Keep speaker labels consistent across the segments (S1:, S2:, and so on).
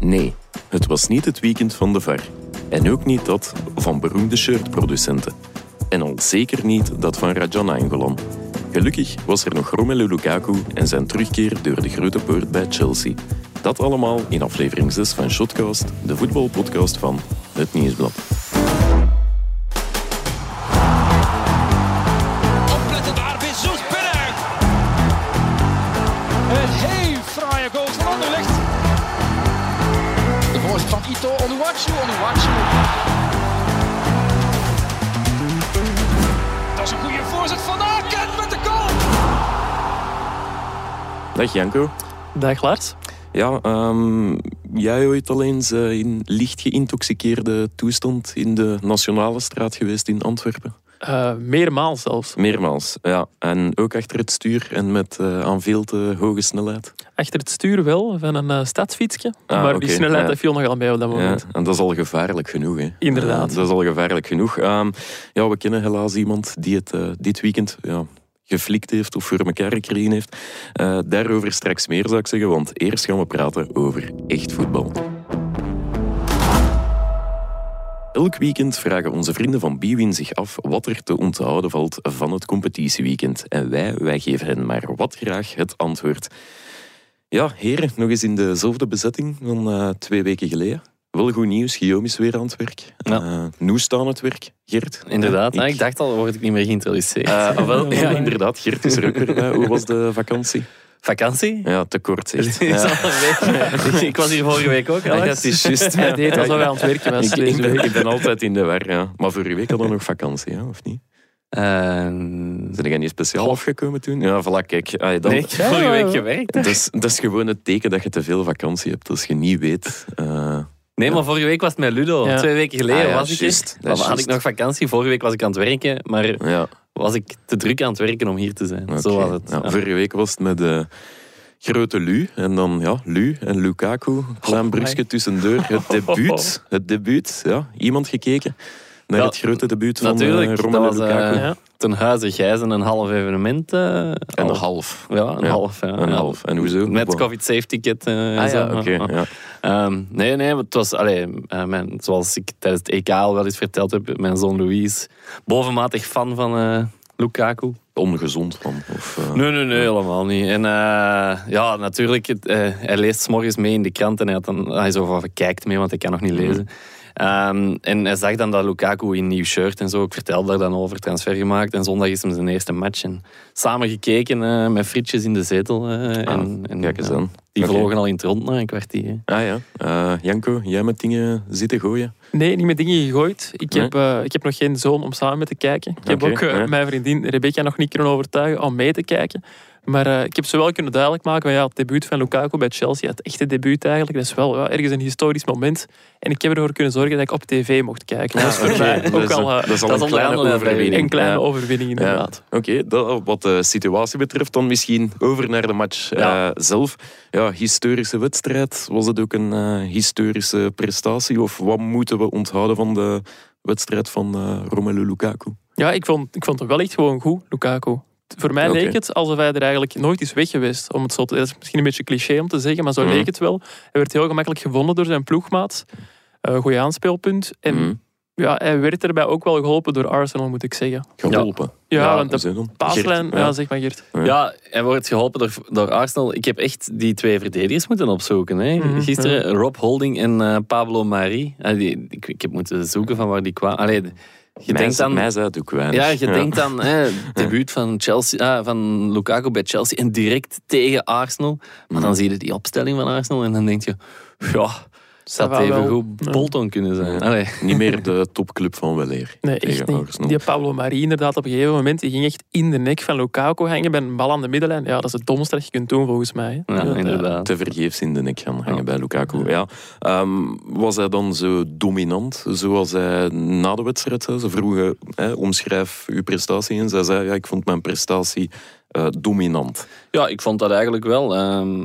S1: Nee, het was niet het weekend van de VAR. En ook niet dat van beroemde shirtproducenten. En al zeker niet dat van Rajan Angolan. Gelukkig was er nog Romelu Lukaku en zijn terugkeer door de grote poort bij Chelsea. Dat allemaal in aflevering 6 van Shotcast, de voetbalpodcast van Het Nieuwsblad. Dag Janko.
S2: Dag Lars.
S1: Ja, ehm, jij ooit al eens eh, in licht geïntoxiceerde toestand in de Nationale Straat geweest in Antwerpen?
S2: Uh, meermaals zelfs.
S1: Meermaals, ja. En ook achter het stuur en met uh, aan veel te hoge snelheid?
S2: Achter het stuur wel, van een uh, stadsfietsje. Ah, maar okay. die snelheid ja. viel nogal mee op dat moment.
S1: Ja, en dat is al gevaarlijk genoeg. Hè.
S2: Inderdaad.
S1: dat is al gevaarlijk genoeg. Um, ja, we kennen helaas iemand die het dit weekend... Ja, geflikt heeft of voor elkaar gekregen heeft. Uh, daarover straks meer zou ik zeggen, want eerst gaan we praten over echt voetbal. Elk weekend vragen onze vrienden van Biwin zich af wat er te onthouden valt van het competitieweekend. En wij, wij geven hen maar wat graag het antwoord. Ja, heren, nog eens in dezelfde bezetting van uh, twee weken geleden. Wel goed nieuws, Guillaume is weer aan het werk. Ja. Uh, Noes aan het werk, Gert.
S3: Inderdaad, ik, ik dacht al, word ik niet meer geïnteresseerd.
S1: Uh, wel, ja, inderdaad, Gert is er ook weer bij. Hoe was de vakantie?
S3: Vakantie?
S1: Ja, te kort zeg.
S3: Ja. ik was hier vorige week ook, Alex.
S1: Ja, het is juist.
S2: Deed alsof hij aan het werken was.
S1: Ik, ik, ben, ik ben altijd in de war, ja. Maar vorige week hadden we nog vakantie, ja, of niet?
S3: Uh,
S1: Zijn jij niet speciaal oh. afgekomen toen? Ja, voilà, kijk. Ah, dan,
S3: nee, ik heb vorige week gewerkt.
S1: Dat is, dat is gewoon het teken dat je te veel vakantie hebt. Als je niet weet... Uh,
S3: Nee, maar vorige week was het met Ludo. Ja. Twee weken geleden
S1: ah, ja,
S3: was ik
S1: just,
S3: er. had ik nog vakantie. Vorige week was ik aan het werken, maar
S1: ja.
S3: was ik te druk aan het werken om hier te zijn.
S1: Okay.
S3: Zo was het.
S1: Ja, vorige week was het met de grote Lu. En dan ja, Lu en Lukaku. Klein oh, brugje tussendoor. Het debuut. Het debuut. Ja, iemand gekeken naar het grote debuut van
S3: Natuurlijk,
S1: uh, Romelu
S3: dat was,
S1: Lukaku.
S3: Uh, ten huize Gijzen een half evenement. Uh,
S1: een half.
S3: Ja, een half. Ja,
S1: een half. En hoezo?
S3: Met covid safe ticket.
S1: Ah,
S3: zo.
S1: ja, oké. Okay.
S3: Um, nee, nee, het was, allee, uh, mijn, zoals ik tijdens het EK al wel eens verteld heb, mijn zoon Louise, bovenmatig fan van uh, Lukaku.
S1: Ongezond van? Of, uh...
S3: Nee, nee, nee, helemaal niet. En ja, natuurlijk, het, hij leest 's morgens mee in de krant en hij, had dan, hij zo van, kijkt mee, want hij kan nog niet lezen. Um, en hij zag dan dat Lukaku in nieuw shirt en zo. Ik vertelde daar dan over, transfer gemaakt. En zondag is hem zijn eerste match. En samen gekeken uh, met frietjes in de zetel. Uh,
S1: ah,
S3: en, en
S1: kijk eens aan.
S3: Die
S1: okay.
S3: vlogen al in het rond na een kwartier.
S1: Ah ja. Janko, jij met dingen zitten gooien?
S2: Nee, niet met dingen gegooid. Ik,
S1: Nee?
S2: heb, uh, ik heb nog geen zoon om samen mee te kijken. Ik heb ook uh,
S1: ja.
S2: mijn vriendin Rebecca nog niet kunnen overtuigen om mee te kijken. Maar uh, ik heb ze wel kunnen duidelijk maken van ja, het debuut van Lukaku bij Chelsea, het echte debuut eigenlijk, dat is wel ja, ergens een historisch moment. En ik heb ervoor kunnen zorgen dat ik op tv mocht kijken.
S1: Ja,
S2: dat is voor mij ook al, uh,
S1: dat is al
S3: dat
S1: een kleine overwinning.
S2: een kleine
S1: Ja.
S2: overwinning inderdaad.
S1: Ja. Oké, dat- wat de situatie betreft, dan misschien over naar de match
S3: Ja.
S1: eh, zelf. Ja, historische wedstrijd. Was het ook een eh, historische prestatie? Of wat moeten we onthouden van de wedstrijd van eh, Romelu Lukaku?
S2: Ja, ik vond, ik vond hem wel echt gewoon goed, Lukaku. Voor mij leek het alsof hij er eigenlijk nooit is weg geweest. Om het zo te, dat is misschien een beetje cliché om te zeggen, maar zo
S1: Mhm.
S2: leek het wel. Hij werd heel gemakkelijk gevonden door zijn ploegmaat. Uh, goeie aanspeelpunt. En
S1: Mhm.
S2: Ja, hij werd erbij ook wel geholpen door Arsenal, moet ik zeggen.
S1: Geholpen.
S2: Ja,
S3: Ja,
S2: want de paaslijn...
S1: Geert,
S2: ja. zeg maar Geert.
S1: Ja.
S3: Ja, hij wordt geholpen door, door Arsenal. Ik heb echt die twee verdedigers moeten opzoeken. Hè.
S2: Mhm,
S3: Gisteren Rob Holding en eh, Pablo Mari. Ah, die, ik, ik heb moeten zoeken van waar die kwamen. Allee, je
S1: mij,
S3: denkt dan...
S1: mij zei het ook weinig.
S3: Ja, je denkt aan hè, het debuut van, Chelsea, ah, van Lukaku bij Chelsea en direct tegen Arsenal. Maar dan zie je die opstelling van Arsenal en dan denk je, ja, Dat
S2: va
S3: even
S2: wel.
S3: goed
S2: Ja.
S3: Bolton kunnen zijn. Allee.
S1: Niet meer de topclub van weleer.
S2: Nee, echt niet. Die Pablo Mari inderdaad op een gegeven moment, die ging echt in de nek van Lukaku hangen bij een bal aan de middenlijn. Ja, dat is het domste dat je kunt doen volgens mij. hè.
S3: Ja,
S2: Dat,
S3: inderdaad.
S1: te vergeefs in de nek gaan hangen
S3: Ja.
S1: bij Lukaku. Ja. Ehm, was hij dan zo dominant zoals hij na de wedstrijd zei? Ze vroegen, hè, omschrijf uw prestatie. En zij zei, ja, ik vond mijn prestatie eh, dominant.
S3: Ja, ik vond dat eigenlijk wel.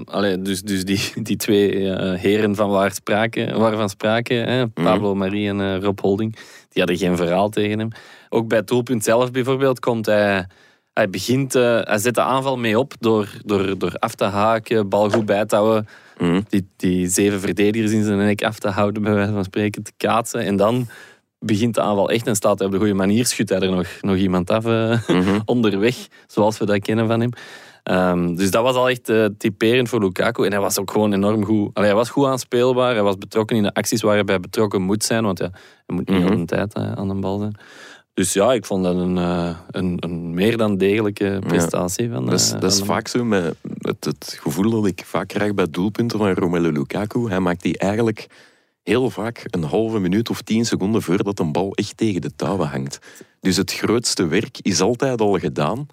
S3: Allee, dus dus die, die twee eh, heren van waar sprake, waarvan spraken, hè, Pablo Marie en eh, Rob Holding, die hadden geen verhaal tegen hem. Ook bij het doelpunt zelf bijvoorbeeld komt hij... Hij begint, hij zet de aanval mee op door, door, door af te haken, bal goed bij te houden.
S1: Mhm.
S3: die, die zeven verdedigers in zijn nek af te houden, bij wijze van spreken, te kaatsen. En dan begint de aanval echt en staat hij op de goede manier. Schudt hij er nog, nog iemand af eh,
S1: Mhm.
S3: onderweg, zoals we dat kennen van hem. Ehm, dus dat was al echt eh, typerend voor Lukaku. En hij was ook gewoon enorm goed. Allee, hij was goed aanspeelbaar. Hij was betrokken in de acties waar hij bij betrokken moet zijn. Want ja, hij moet niet al de tijd eh, aan de bal zijn. Dus ja, ik vond dat een, een, een meer dan degelijke prestatie. Van,
S1: Dat is, dat is vaak zo met het, het gevoel dat ik vaak krijg bij doelpunten van Romelu Lukaku. Hij maakt die eigenlijk heel vaak een halve minuut of tien seconden voordat een bal echt tegen de touwen hangt. Dus het grootste werk is altijd al gedaan,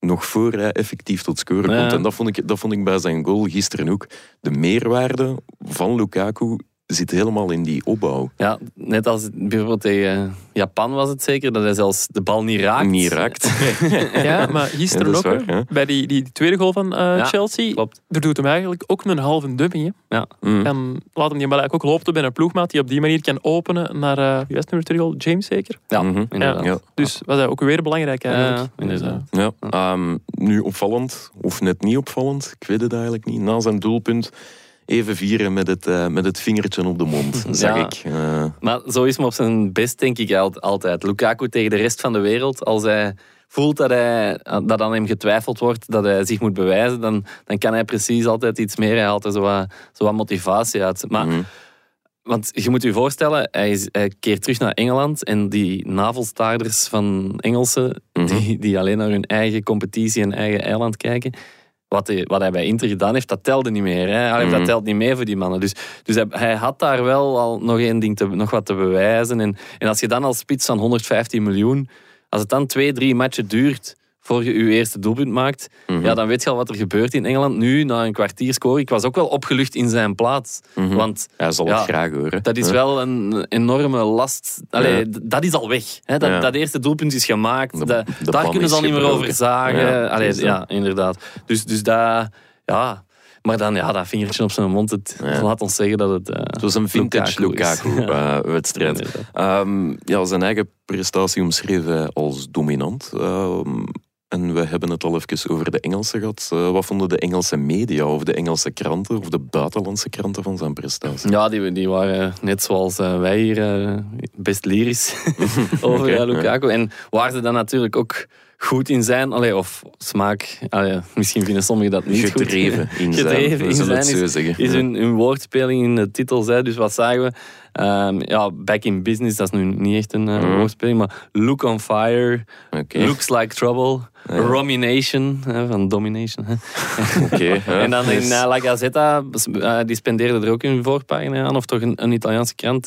S1: nog voor hij effectief tot scoren
S3: Ja.
S1: komt. En dat vond, ik, dat vond ik bij zijn goal gisteren ook. De meerwaarde van Lukaku zit helemaal in die opbouw.
S3: Ja, net als bijvoorbeeld tegen Japan was het zeker, dat hij zelfs de bal niet raakt.
S1: Niet raakt.
S2: Ja, maar gisteren
S1: Ja,
S2: ook,
S1: waar, ja.
S2: bij die, die, tweede goal van eh,
S3: Ja,
S2: Chelsea,
S3: Klopt.
S2: er doet hem eigenlijk ook een halve dummy. Hè.
S3: Ja.
S1: Mm.
S2: En laat hem die bal eigenlijk ook lopen bij een ploegmaat die op die manier kan openen naar, eh wie was het nummer twee goal? James zeker?
S3: Ja, inderdaad.
S1: Ja.
S2: Dus was hij ook weer belangrijk eigenlijk.
S3: Ja, inderdaad.
S1: Ja, ehm, nu opvallend, of net niet opvallend, ik weet het eigenlijk niet. Na zijn doelpunt even vieren met het, eh, met het vingertje op de mond, zeg
S3: Ja.
S1: ik. Eh,
S3: Maar zo is hem op zijn best, denk ik al- altijd. Lukaku tegen de rest van de wereld, als hij voelt dat, hij, dat aan hem getwijfeld wordt, dat hij zich moet bewijzen, dan, dan kan hij precies altijd iets meer. Hij haalt er zo wat, zo wat motivatie uit. Maar
S1: mhm.
S3: Want je moet je voorstellen, hij, is, hij keert terug naar Engeland en die navelstaarders van Engelsen,
S1: Mhm.
S3: die, die alleen naar hun eigen competitie en eigen eiland kijken, wat hij, wat hij bij Inter gedaan heeft, dat telde niet meer. Hè? Allee,
S1: Mhm.
S3: Dat telt niet mee voor die mannen. Dus, dus hij, hij had daar wel al nog één ding te, nog wat te bewijzen. En, en als je dan als spits van 115 miljoen, als het dan twee, drie matchen duurt voor je je eerste doelpunt maakt,
S1: Mhm.
S3: ja, dan weet je al wat er gebeurt in Engeland. Nu, na een kwartier scoren, ik was ook wel opgelucht in zijn plaats.
S1: Mhm.
S3: Want
S1: Hij zal
S3: Ja,
S1: het graag horen.
S3: dat is
S1: Ja.
S3: wel een enorme last. Allee,
S1: Ja.
S3: Dat is al weg. Hè? Dat,
S1: Ja.
S3: dat eerste doelpunt is gemaakt.
S1: De-
S3: Dat-
S1: de
S3: daar kunnen ze al niet meer over zagen.
S1: Ja,
S3: Allee, ja, inderdaad. Dus, dus dat... Ja. Maar dan, ja, dat vingertje op zijn mond, het,
S1: Ja.
S3: laat ons zeggen dat het... eh,
S1: Het was een vintage
S3: Lukaku.
S1: Lukaku-wedstrijd.
S3: inderdaad.
S1: Ehm, ja, zijn eigen prestatie omschreef hij als dominant. Ehm, en we hebben het al even over de Engelse gehad. Eh, wat vonden de Engelse media of de Engelse kranten of de buitenlandse kranten van zijn prestatie?
S3: Ja, die, die waren net zoals eh, wij hier eh, best lyrisch over eh, Lukaku. En waar ze dan natuurlijk ook goed in zijn, allee, of smaak, allee, misschien vinden sommigen dat niet goed.
S1: In zijn,
S3: Gedreven
S1: we
S3: in zijn
S1: zeggen.
S3: is hun, hun woordspeling in de titel. Hè. Dus wat zagen we? Ehm, ja, back in business, dat is nu niet echt een eh,
S1: Mhm.
S3: woordspeling, maar look on fire, looks like trouble, romination, hè, van domination. Hè.
S1: ja.
S3: en dan in eh, La Gazzetta, eh, die spendeerde er ook een voorpagina aan, of toch een, een Italiaanse krant.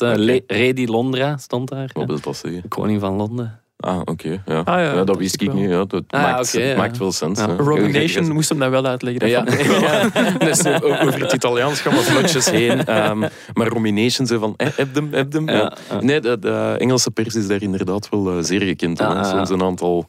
S3: di Londra stond daar.
S1: Wat wil dat zeggen?
S3: Koning van Londen.
S1: Ah, oké. ja.
S2: Ah, ja,
S1: ja, dat
S2: dat
S1: wist ik
S2: ik
S1: niet. Ja, dat
S3: Ah,
S1: maakt,
S3: ja.
S1: maakt wel sens.
S2: Rogue Nation
S1: ja,
S2: moest hem dat wel uitleggen.
S1: Ja,
S2: Dat
S1: ja. Dus eh, over het Italiaans gaan we vlotjes heen. Ehm, maar Romination zei van, eh, heb hem, heb hem. Nee, de, de Engelse pers is daar inderdaad wel eh, zeer gekend. aan.
S3: Ah.
S1: Soms een aantal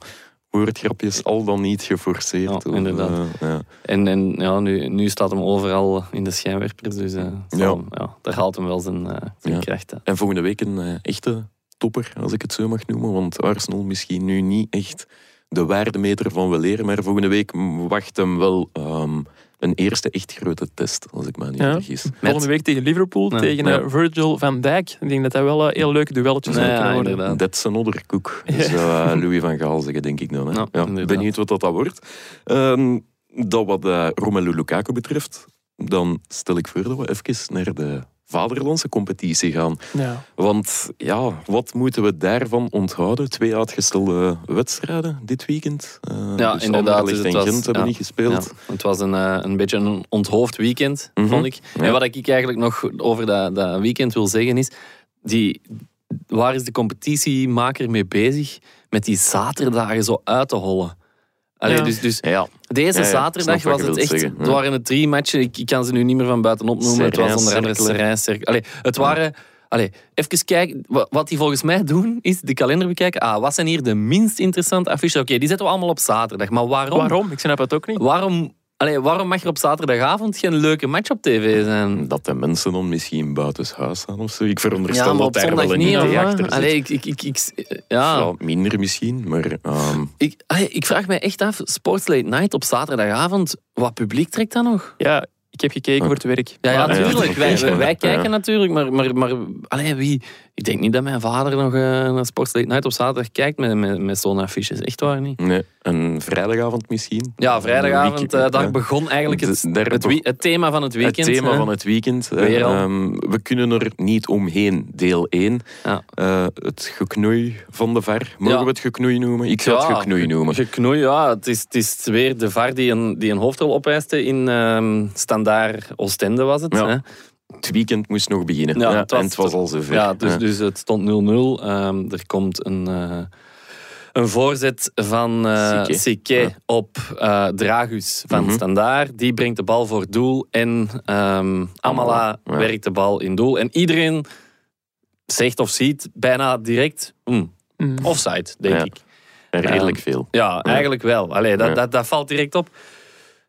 S1: woordgrapjes, al dan niet geforceerd.
S3: Ja,
S1: of,
S3: inderdaad.
S1: ja.
S3: En, en ja, nu, nu staat hem overal in de schijnwerpers, dus
S1: Ja.
S3: hem- ja, daar haalt hem wel zijn, eh, zijn
S1: Ja.
S3: kracht uit.
S1: En volgende week een echte topper, als ik het zo mag noemen. Want Arsenal misschien nu niet echt de waardemeter van we leren. Maar volgende week wacht hem wel ehm, een eerste echt grote test, als ik me niet
S2: Ja.
S1: vergis.
S2: Volgende week tegen Liverpool,
S3: Ja.
S2: tegen
S1: Ja.
S2: eh, Virgil van Dijk. Ik denk dat dat wel eh, heel leuke duelletjes
S3: Ja,
S2: zijn kunnen worden.
S3: inderdaad.
S1: That's another cook. Uh, Louis van Gaal zeggen, denk ik dan. Hè?
S3: Ja,
S1: Ja,
S3: inderdaad.
S1: benieuwd wat dat, dat wordt. Ehm, dat wat uh, Romelu Lukaku betreft, dan stel ik voor dat we even naar de vaderlandse competitie gaan.
S2: Ja.
S1: Want ja, wat moeten we daarvan onthouden? Twee uitgestelde wedstrijden dit weekend. Uh,
S3: Ja,
S1: dus
S3: inderdaad, dus
S1: en
S3: het was-
S1: Gent hebben
S3: ja,
S1: niet gespeeld.
S3: Ja, het was een, eh, een beetje een onthoofd weekend,
S1: Mhm.
S3: vond ik.
S1: Ja.
S3: En wat ik eigenlijk nog over dat, dat weekend wil zeggen is, die, waar is de competitiemaker mee bezig met die zaterdagen zo uit te hollen? Allee,
S2: Ja.
S3: dus, dus
S1: Ja,
S3: deze
S1: Ja, ja,
S3: zaterdag
S1: ik snap wat
S3: was
S1: je
S3: het
S1: wilt
S3: echt,
S1: zeggen, ja.
S3: het waren het drie matchen, ik, ik kan ze nu niet meer van buitenop noemen. Het was onder andere
S1: Cercle.
S3: Serijn, Cercle. Allee, het waren... Allee, even kijken. Wa- Wat die volgens mij doen, is de kalender bekijken. Ah, wat zijn hier de minst interessante affiches? Oké, die zetten we allemaal op zaterdag. Maar waarom?
S2: Waarom? Ik snap het ook niet.
S3: Waarom, allee, waarom mag er op zaterdagavond geen leuke match op tv zijn?
S1: dat de mensen dan misschien buitenshuis staan of zo. Ik veronderstel
S3: Ja,
S1: dat daar wel een
S3: niet.
S1: idee
S3: Of,
S1: achter zit.
S3: allee, ik, ik, ik, ik- ja.
S1: Ja, minder misschien, maar ehm,
S3: Ik, allee, ik vraag mij echt af, Sports Late Night op zaterdagavond, wat publiek trekt dat nog?
S2: Ja, Ik heb gekeken voor het werk.
S3: Ja, ja, natuurlijk. Wij, wij, kijken natuurlijk, maar, maar, maar allee, wie... Ik denk niet dat mijn vader nog eh, naar Sports Late Night op zaterdag kijkt met, met, met zo'n affiches. Echt waar niet.
S1: Nee, een vrijdagavond misschien.
S3: Ja, vrijdagavond, eh, daar begon eigenlijk het, het, het thema van het
S1: Het
S3: weekend.
S1: thema
S3: hè.
S1: van het weekend. eh, ehm, we kunnen er niet omheen. Deel 1.
S3: Ja.
S1: Eh, het geknoei van de VAR. Mogen
S3: Ja.
S1: we het geknoei noemen? Ik zou het geknoei noemen.
S3: Geknoei, ja. Het is, het is weer de VAR die een, die een hoofdrol opeiste in ehm Standaard Oostende was het.
S1: Ja.
S3: Hè?
S1: Het weekend moest nog beginnen.
S3: Ja,
S1: Ja,
S3: het was-
S1: en het was al zover.
S3: Ja, dus,
S1: Ja.
S3: dus het stond 0-0. Ehm, er komt een, eh, een voorzet van eh
S1: Sique.
S3: Op eh, Dragus van
S1: Mhm.
S3: Standaard. Die brengt de bal voor doel en ehm, Amala
S1: Ja.
S3: werkt de bal in doel. En iedereen zegt of ziet bijna direct
S2: Mm.
S3: offside, denk
S1: Ja.
S3: ik.
S1: Redelijk
S3: Ehm,
S1: veel.
S3: Ja, eigenlijk wel. Allee, dat,
S1: Ja.
S3: dat, dat valt direct op.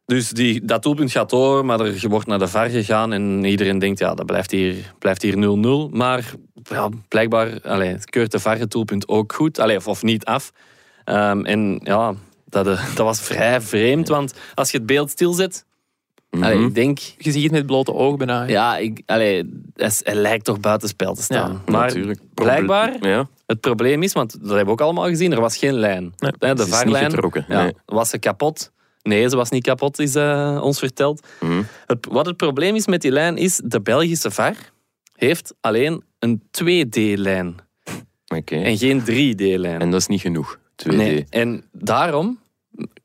S3: Dus die, dat doelpunt gaat door, maar er wordt naar de VAR gegaan en iedereen denkt, ja, dat blijft hier, blijft hier 0-0. Maar ja, blijkbaar allee, keurt de VAR het doelpunt ook goed, allee, of, of niet af. Ehm, en ja, dat, eh, dat was vrij vreemd, want als je het beeld stilzet, allee,
S1: Mhm.
S3: ik denk,
S2: Je ziet het met blote ogen bijna. hè.
S3: ja, ik, allee, hij lijkt toch buitenspel te staan.
S2: Ja,
S3: maar
S1: Natuurlijk. Proble-
S3: blijkbaar,
S1: Ja,
S3: het probleem is, want dat hebben we ook allemaal gezien, er was geen lijn.
S2: Nee.
S3: Hè, De VAR-lijn
S1: Nee.
S3: was ze kapot? Nee, ze was niet kapot, is eh, ons verteld.
S1: Mhm.
S3: Het, wat het probleem is met die lijn is, de Belgische VAR heeft alleen een 2D-lijn
S1: Oké.
S3: en geen 3D-lijn.
S1: En dat is niet genoeg. 2D.
S3: Nee, en daarom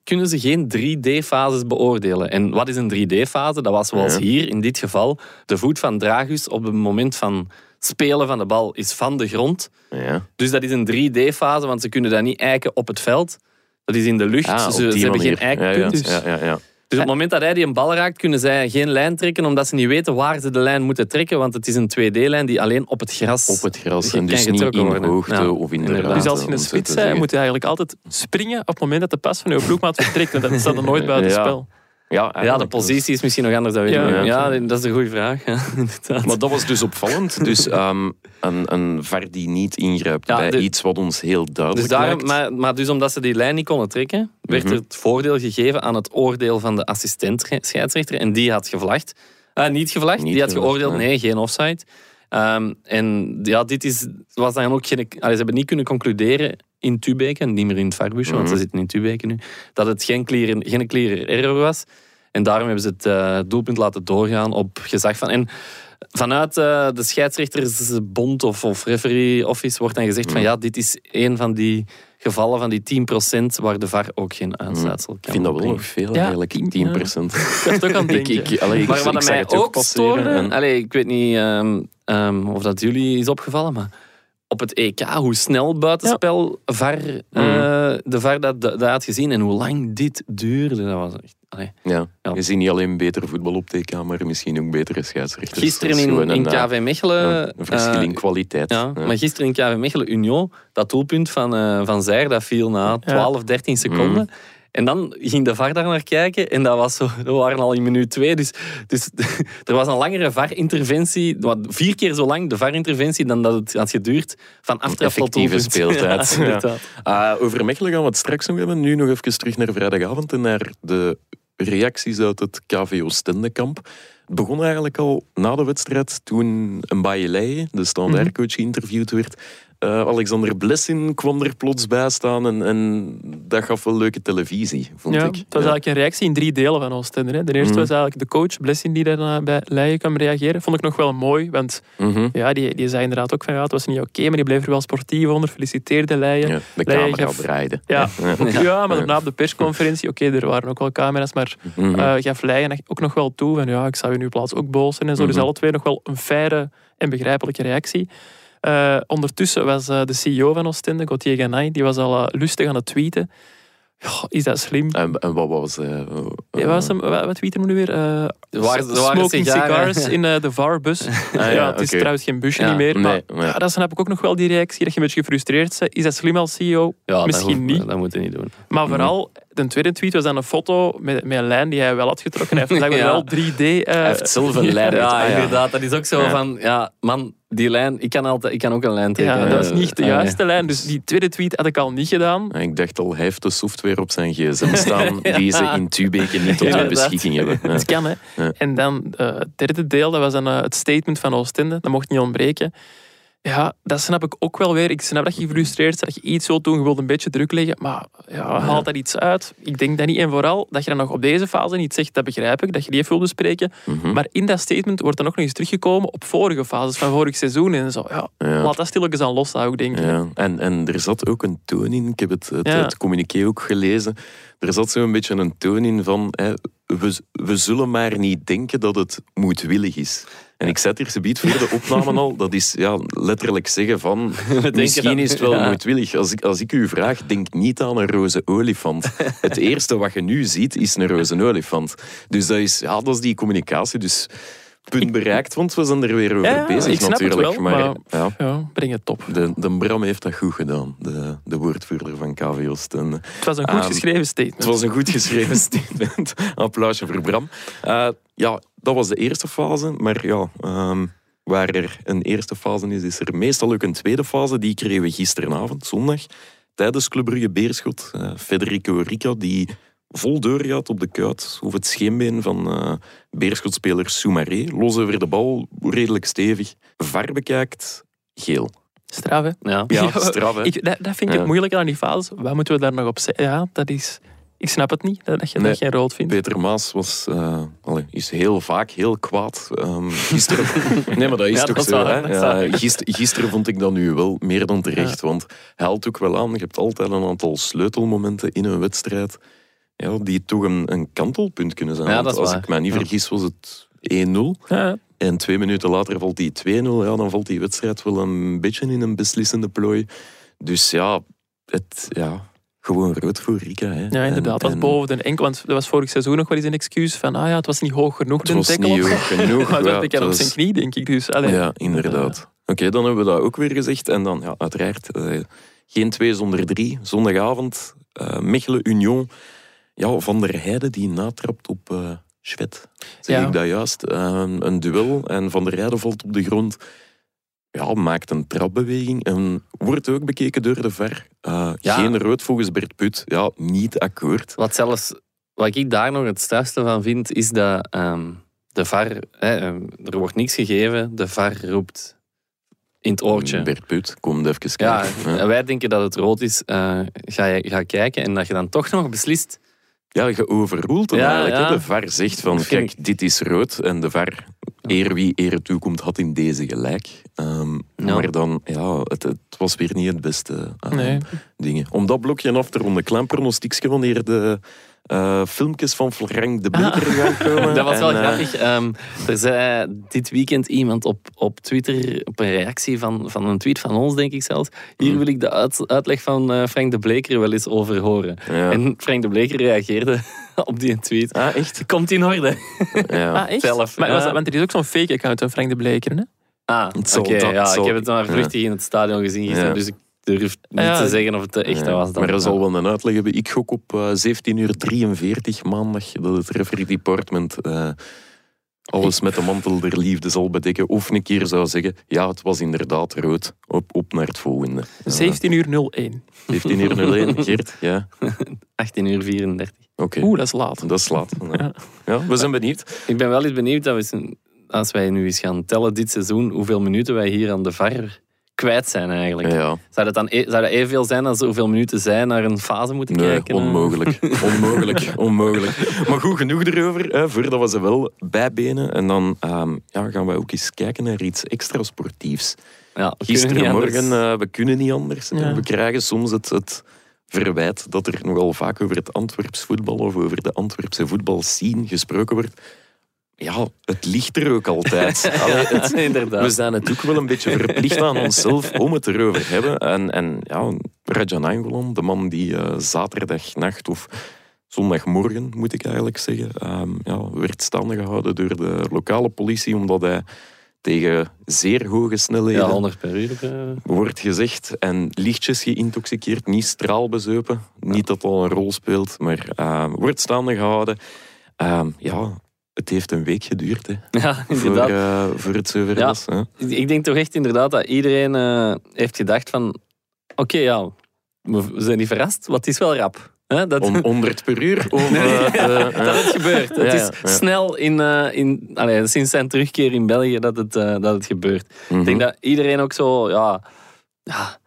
S3: kunnen ze geen 3D-fases beoordelen. En wat is een 3D-fase? Dat was zoals
S1: Ja.
S3: hier, in dit geval, de voet van Dragus op het moment van spelen van de bal is van de grond.
S1: Ja.
S3: Dus dat is een 3D-fase, want ze kunnen dat niet eiken op het veld. Dat is in de lucht.
S1: Ah,
S3: ze, hebben geen eikpunt.
S1: Ja, ja, ja, ja.
S3: Dus op het moment dat hij die een bal raakt, kunnen zij geen lijn trekken, omdat ze niet weten waar ze de lijn moeten trekken, want het is een 2D-lijn die alleen op het gras...
S1: Op het gras en dus niet in
S3: worden.
S1: hoogte
S3: Ja,
S1: of in de
S3: inderdaad.
S1: ruimte,
S2: Dus als je een spits bent, moet je eigenlijk altijd springen op het moment dat de pas van je ploegmaat vertrekt. Want dan staat er nooit buiten
S1: Ja.
S2: spel.
S1: Ja,
S3: Ja, de positie is misschien nog anders dan we
S2: Ja,
S3: doen.
S1: ja.
S3: Ja, dat is een goede vraag. Ja.
S1: Maar dat was dus opvallend. Dus ehm, een, een VAR die niet ingrijpt
S3: Ja,
S1: bij
S3: de-
S1: iets wat ons heel
S3: Dus
S1: duidelijk
S3: daarom,
S1: lijkt.
S3: maar, maar dus omdat ze die lijn niet konden trekken, werd
S1: Mhm.
S3: er het voordeel gegeven aan het oordeel van de assistent scheidsrechter. En die had gevlacht. Ah, niet gevlacht,
S1: Niet
S3: die had
S1: gevlacht,
S3: geoordeeld,
S1: nee.
S3: nee, geen offside. Ehm, en ja, dit is, was dan ook geen... allee, ze hebben niet kunnen concluderen in Tubeken, niet meer in het Varbusje, want
S1: Mhm.
S3: ze zitten in Tubeken nu, dat het geen clear, geen clear error was. En daarom hebben ze het eh, doelpunt laten doorgaan op gezag van... En vanuit eh, de scheidsrechtersbond of, of referee office wordt dan gezegd van
S1: Mhm.
S3: ja, dit is een van die gevallen van die 10% waar de VAR ook geen uitsluitsel
S1: Ik
S3: kan
S1: vind dat wel nog veel,
S2: Ja,
S1: eigenlijk. 10
S2: tien,
S1: procent.
S2: Ik was toch aan het
S1: Ik, ik, allee, ik,
S3: Maar
S1: ik
S3: wat
S1: zag
S3: mij
S1: ook
S3: ook stoorde,
S1: en-
S3: allee, ik weet niet ehm, ehm, of dat jullie is opgevallen, maar op het EK, hoe snel buitenspel VAR, eh, de VAR dat, dat had gezien en hoe lang dit duurde, dat was echt... allee.
S1: Ja.
S3: Ja.
S1: Je ziet niet alleen beter voetbal op TK, maar misschien ook betere scheidsrechters.
S3: Gisteren
S1: is
S3: in,
S1: een,
S3: KV Mechelen...
S1: Een verschil in
S3: eh,
S1: kwaliteit.
S3: Ja,
S1: Ja.
S3: maar gisteren in KV Mechelen Union, dat doelpunt van, eh van Zijr, dat viel na 12, 13 seconden. En dan ging de VAR daar naar kijken en dat was zo, we waren al in minuut 2. Dus, dus er was een langere VAR-interventie, wat vier keer zo lang de VAR-interventie dan dat het had geduurd van aftrap tot
S1: Effectieve
S3: doelpunt.
S1: speeltijd.
S3: Ja.
S1: Ah, over Mechelen gaan we het straks nog hebben. Nu nog even terug naar vrijdagavond en naar de reacties uit het KV Oostendekamp. Het begon eigenlijk al na de wedstrijd toen een Bayeleijen, de standaardcoach, geïnterviewd werd. Eh, Alexander Blessin kwam er plots bij staan en, en dat gaf wel leuke televisie, vond
S2: Ja,
S1: ik.
S2: het was eigenlijk een reactie in drie delen van Oostende. hè. De eerste
S1: Mhm.
S2: was eigenlijk de coach, Blessing, die daar eh, bij Leijen kwam reageren. Vond ik nog wel mooi, want
S1: Mhm.
S2: ja, die, die zei inderdaad ook van ja, het was niet oké, maar die bleef er wel sportief onder. Feliciteerde Leijen.
S1: Ja, de camera
S2: gaf-
S1: draaide.
S2: Ja,
S1: Ja.
S2: maar daarna op de persconferentie, oké, er waren ook wel camera's, maar eh gaf Leijen ook nog wel toe van ja, ik zou in uw plaats ook boos zijn en zo. Dus
S1: Mhm.
S2: alle twee nog wel een faire en begrijpelijke reactie. Eh, ondertussen was eh, de CEO van Oostende, Gauthier Ganay, die was al eh, lustig aan het tweeten. Ja, is dat slim?
S1: En, en wat was... eh
S2: Ja, wat, was hem, wat, wat tweet er nu weer?
S3: Waren
S2: smoking cigars in de VAR-bus. ja,
S1: ja,
S2: het is trouwens geen busje
S3: Ja,
S2: niet meer. Maar
S1: nee,
S2: ja, dan snap ik ook nog wel die reactie dat je een beetje gefrustreerd bent. Is dat slim als CEO?
S3: Ja, dat
S2: Misschien
S3: hoeft-
S2: niet.
S3: Dat moet je niet doen.
S2: Maar
S1: Mhm.
S2: vooral, de tweede tweet was dan een foto met, met een lijn die hij wel had getrokken. Hij heeft
S3: Ja.
S2: wel 3D... eh,
S1: Hij heeft zelf een lijn.
S3: Ja,
S1: Ah,
S3: inderdaad. Dat is ook zo
S1: Ja.
S3: van, ja, man, die lijn, ik kan, altijd, ik kan ook een lijn tekenen.
S2: ja, dat was niet de
S3: Ah,
S2: juiste lijn. Dus die tweede tweet had ik al niet gedaan.
S1: En Ik dacht al, hij heeft de software op zijn gsm staan die ze in Tubeke niet tot
S2: Ja,
S1: hun beschikking hebben. Ja.
S2: Het kan, hè.
S1: Ja.
S2: En dan eh, het derde deel, dat was dan eh, het statement van Oostende. Dat mocht niet ontbreken. Ja, dat snap ik ook wel weer. Ik snap dat je gefrustreerd bent, dat je iets wilt doen, je wilt een beetje druk leggen. Maar ja, haalt dat iets uit? Ik denk dat niet. En vooral, dat je dan nog op deze fase niet zegt, dat begrijp ik, dat je die even wil bespreken.
S1: Mhm.
S2: Maar in dat statement wordt er nog eens teruggekomen op vorige fases van vorig seizoen en zo. Ja,
S1: Ja.
S2: laat dat stilletjes aan los, zou ik denken.
S1: Ja, en, en er zat ook een toon in, ik heb het, het communiqué ook gelezen. Er zat zo'n beetje een toon in van, hè, we, we zullen maar niet denken dat het moedwillig is. En ik zet hier gebied voor de opname al, dat is ja, letterlijk zeggen van, misschien is het wel
S3: ja.
S1: moedwillig. Als ik, als ik u vraag, denk niet aan een roze olifant. Het eerste wat je nu ziet, is een roze olifant. Dus dat is, ja, dat is die communicatie. Dus punt bereikt, want we zijn er weer over
S2: Ja,
S1: bezig
S2: ik snap het
S1: natuurlijk.
S2: wel,
S1: maar,
S2: maar-
S1: ja.
S2: Breng het top.
S1: De, de Bram heeft dat goed gedaan, de, de woordvoerder van KV Oostende.
S2: Het was een goed
S1: Ehm,
S2: geschreven statement.
S1: Het was een goed geschreven statement. Applausje voor Bram. Eh, ja, dat was de eerste fase. Maar ja, ehm, waar er een eerste fase is, is er meestal ook een tweede fase. Die kregen we gisteravond, zondag. Tijdens Club Brugge Beerschot. Eh, Federico Rica, die vol doorgaat op de kuit. Over het scheenbeen van eh Beerschotspeler Soumaré. Los over de bal, redelijk stevig. VAR bekijkt, geel.
S2: Straf, hè?
S1: Ja, straf, hè.
S2: Ik, dat, dat vind ik
S1: Ja.
S2: het moeilijk aan die fase. Wat moeten we daar nog op zeggen? Ja, dat is... Ik snap het niet, dat je
S1: Nee.
S2: dat geen rood vindt.
S1: Peter Maas was, eh, allee, is heel vaak heel kwaad. Ehm, gisteren... nee, maar dat is
S3: Ja,
S1: toch
S3: dat
S1: zo.
S3: waar,
S1: hè? Ja, gisteren vond ik dat nu wel meer dan terecht. Want hij haalt ook wel aan, je hebt altijd een aantal sleutelmomenten in een wedstrijd ja, die toch een, een kantelpunt kunnen zijn. Want
S3: dat is
S1: als
S3: waar.
S1: ik me niet vergis, was het 1-0.
S2: Ja,
S1: En twee minuten later valt die 2-0. Ja, dan valt die wedstrijd wel een beetje in een beslissende plooi. Dus ja, het, ja gewoon rood voor Rika. Hè.
S2: ja inderdaad. Dat was
S1: En-
S2: boven de enkel. Want dat was vorig seizoen nog wel eens een excuus van ah ja, het was niet hoog genoeg,
S1: Het was
S2: tackle.
S1: niet hoog genoeg.
S2: Maar dat ik
S1: het
S2: op
S1: was-
S2: zijn knie, denk ik. Dus, allee.
S1: Ja, inderdaad. Oké, dan hebben we dat ook weer gezegd. En dan, ja, uiteraard, eh, geen twee zonder drie. Zondagavond, eh, Mechelen Union. Ja, Van der Heijden die natrapt op eh Schwed. Zeg
S2: Ja.
S1: ik dat juist? Een duel en Van der Heijden valt op de grond. Ja, maakt een trapbeweging en wordt ook bekeken door de VAR. Eh,
S3: Ja.
S1: Geen rood volgens Bert Put. Ja, niet akkoord.
S3: Wat zelfs, wat ik daar nog het strafste van vind, is dat ehm, de VAR, hè, ehm, er wordt niks gegeven, de VAR roept in het oortje.
S1: Bert Put, kom even
S3: Ja,
S1: kijken.
S3: en wij denken dat het rood is. eh, ga, je, ga kijken en dat je dan toch nog beslist.
S1: Ja, je overroelt
S3: Ja,
S1: eigenlijk.
S3: ja.
S1: De VAR zegt van, kijk, dit is rood. En de VAR, eer wie eer toekomt, had in deze gelijk. Ehm,
S3: Ja.
S1: Maar dan, ja, het, het was weer niet het beste uh,
S2: Nee.
S1: dingen. Om dat blokje af te ronden, klein pronostiekje wanneer de eh, filmpjes van Frank de Bleker gaan komen.
S3: Dat was wel
S1: En, eh,
S3: grappig. Ehm, er zei dit weekend iemand op, op Twitter, op een reactie van, van een tweet van ons, denk ik zelfs. Hier
S1: Hmm.
S3: wil ik de uit- uitleg van Frank de Bleker wel eens over horen.
S1: Ja.
S3: En Frank de Bleker reageerde op die tweet.
S1: Ah, echt?
S3: Komt in orde.
S1: Ja.
S2: Ah, echt?
S3: zelf,
S2: Maar, was dat- want er is ook zo'n fake account van Frank de Bleker. Hè?
S3: Ah, oké. ja, ik heb het maar
S1: ja.
S3: vluchtig in het stadion gezien gisteren,
S1: Ja.
S3: dus ik durf niet
S2: Ja.
S3: te zeggen of het de echte
S1: Ja,
S3: was. Dan.
S1: Maar dat zal wel een uitleg hebben. Ik gok op eh 17 uur 43 maandag dat het referee department eh, alles met de mantel der liefde zal bedekken. Of een keer zou zeggen, ja, het was inderdaad rood. Op, op naar het volgende. Ja.
S2: 17 uur 01.
S1: 17 uur 01, Geert? Ja,
S3: 18 uur 34.
S1: Oké.
S2: Oeh, dat is laat.
S1: Dat slaat. Ja. Ja, we zijn benieuwd.
S3: Ik ben wel eens benieuwd dat we eens- als wij nu eens gaan tellen dit seizoen, hoeveel minuten wij hier aan de VAR kwijt zijn eigenlijk.
S1: Ja,
S3: Zou dat dan e- zou dat evenveel zijn als hoeveel minuten zij naar een fase moeten
S1: nee,
S3: kijken?
S1: onmogelijk. onmogelijk. Onmogelijk. Maar goed, genoeg erover, hè, voordat we ze wel bijbenen. En dan ehm, ja, gaan we ook eens kijken naar iets extra sportiefs.
S3: Ja, we
S1: Gisterenmorgen,
S3: anders.
S1: eh, we kunnen niet anders.
S2: Ja.
S1: We krijgen soms het, het verwijt dat er nogal vaak over het Antwerps voetbal of over de Antwerpse voetbalscene gesproken wordt. Ja, het ligt er ook altijd. Allee, het-
S3: Inderdaad.
S1: we zijn het ook wel een beetje verplicht aan onszelf om het erover te hebben. En, en ja, Rajan Angolan, de man die eh, zaterdagnacht of zondagmorgen, moet ik eigenlijk zeggen, ehm, ja, werd staande gehouden door de lokale politie omdat hij tegen zeer hoge snelheden.
S3: Ja, 100 per uur. eh.
S1: wordt gezegd. En lichtjes geïntoxiceerd, niet straalbezopen. Niet dat dat een rol speelt, maar eh, wordt staande gehouden. Ehm, ja, het heeft een week geduurd hè,
S3: Ja,
S1: voor,
S3: inderdaad.
S1: eh, voor het zover
S3: Ja.
S1: was. Hè.
S3: Ik denk toch echt inderdaad dat iedereen heeft gedacht van... Oké, ja, we zijn niet verrast, wat is wel rap. Dat,
S1: Om 100 per uur. Of, eh, eh,
S3: dat het gebeurt. Het is
S1: ja, ja.
S3: snel in, eh, in allee, sinds zijn terugkeer in België dat het, eh, dat het gebeurt.
S1: mhm.
S3: Ik denk dat iedereen ook zo, ja, ja,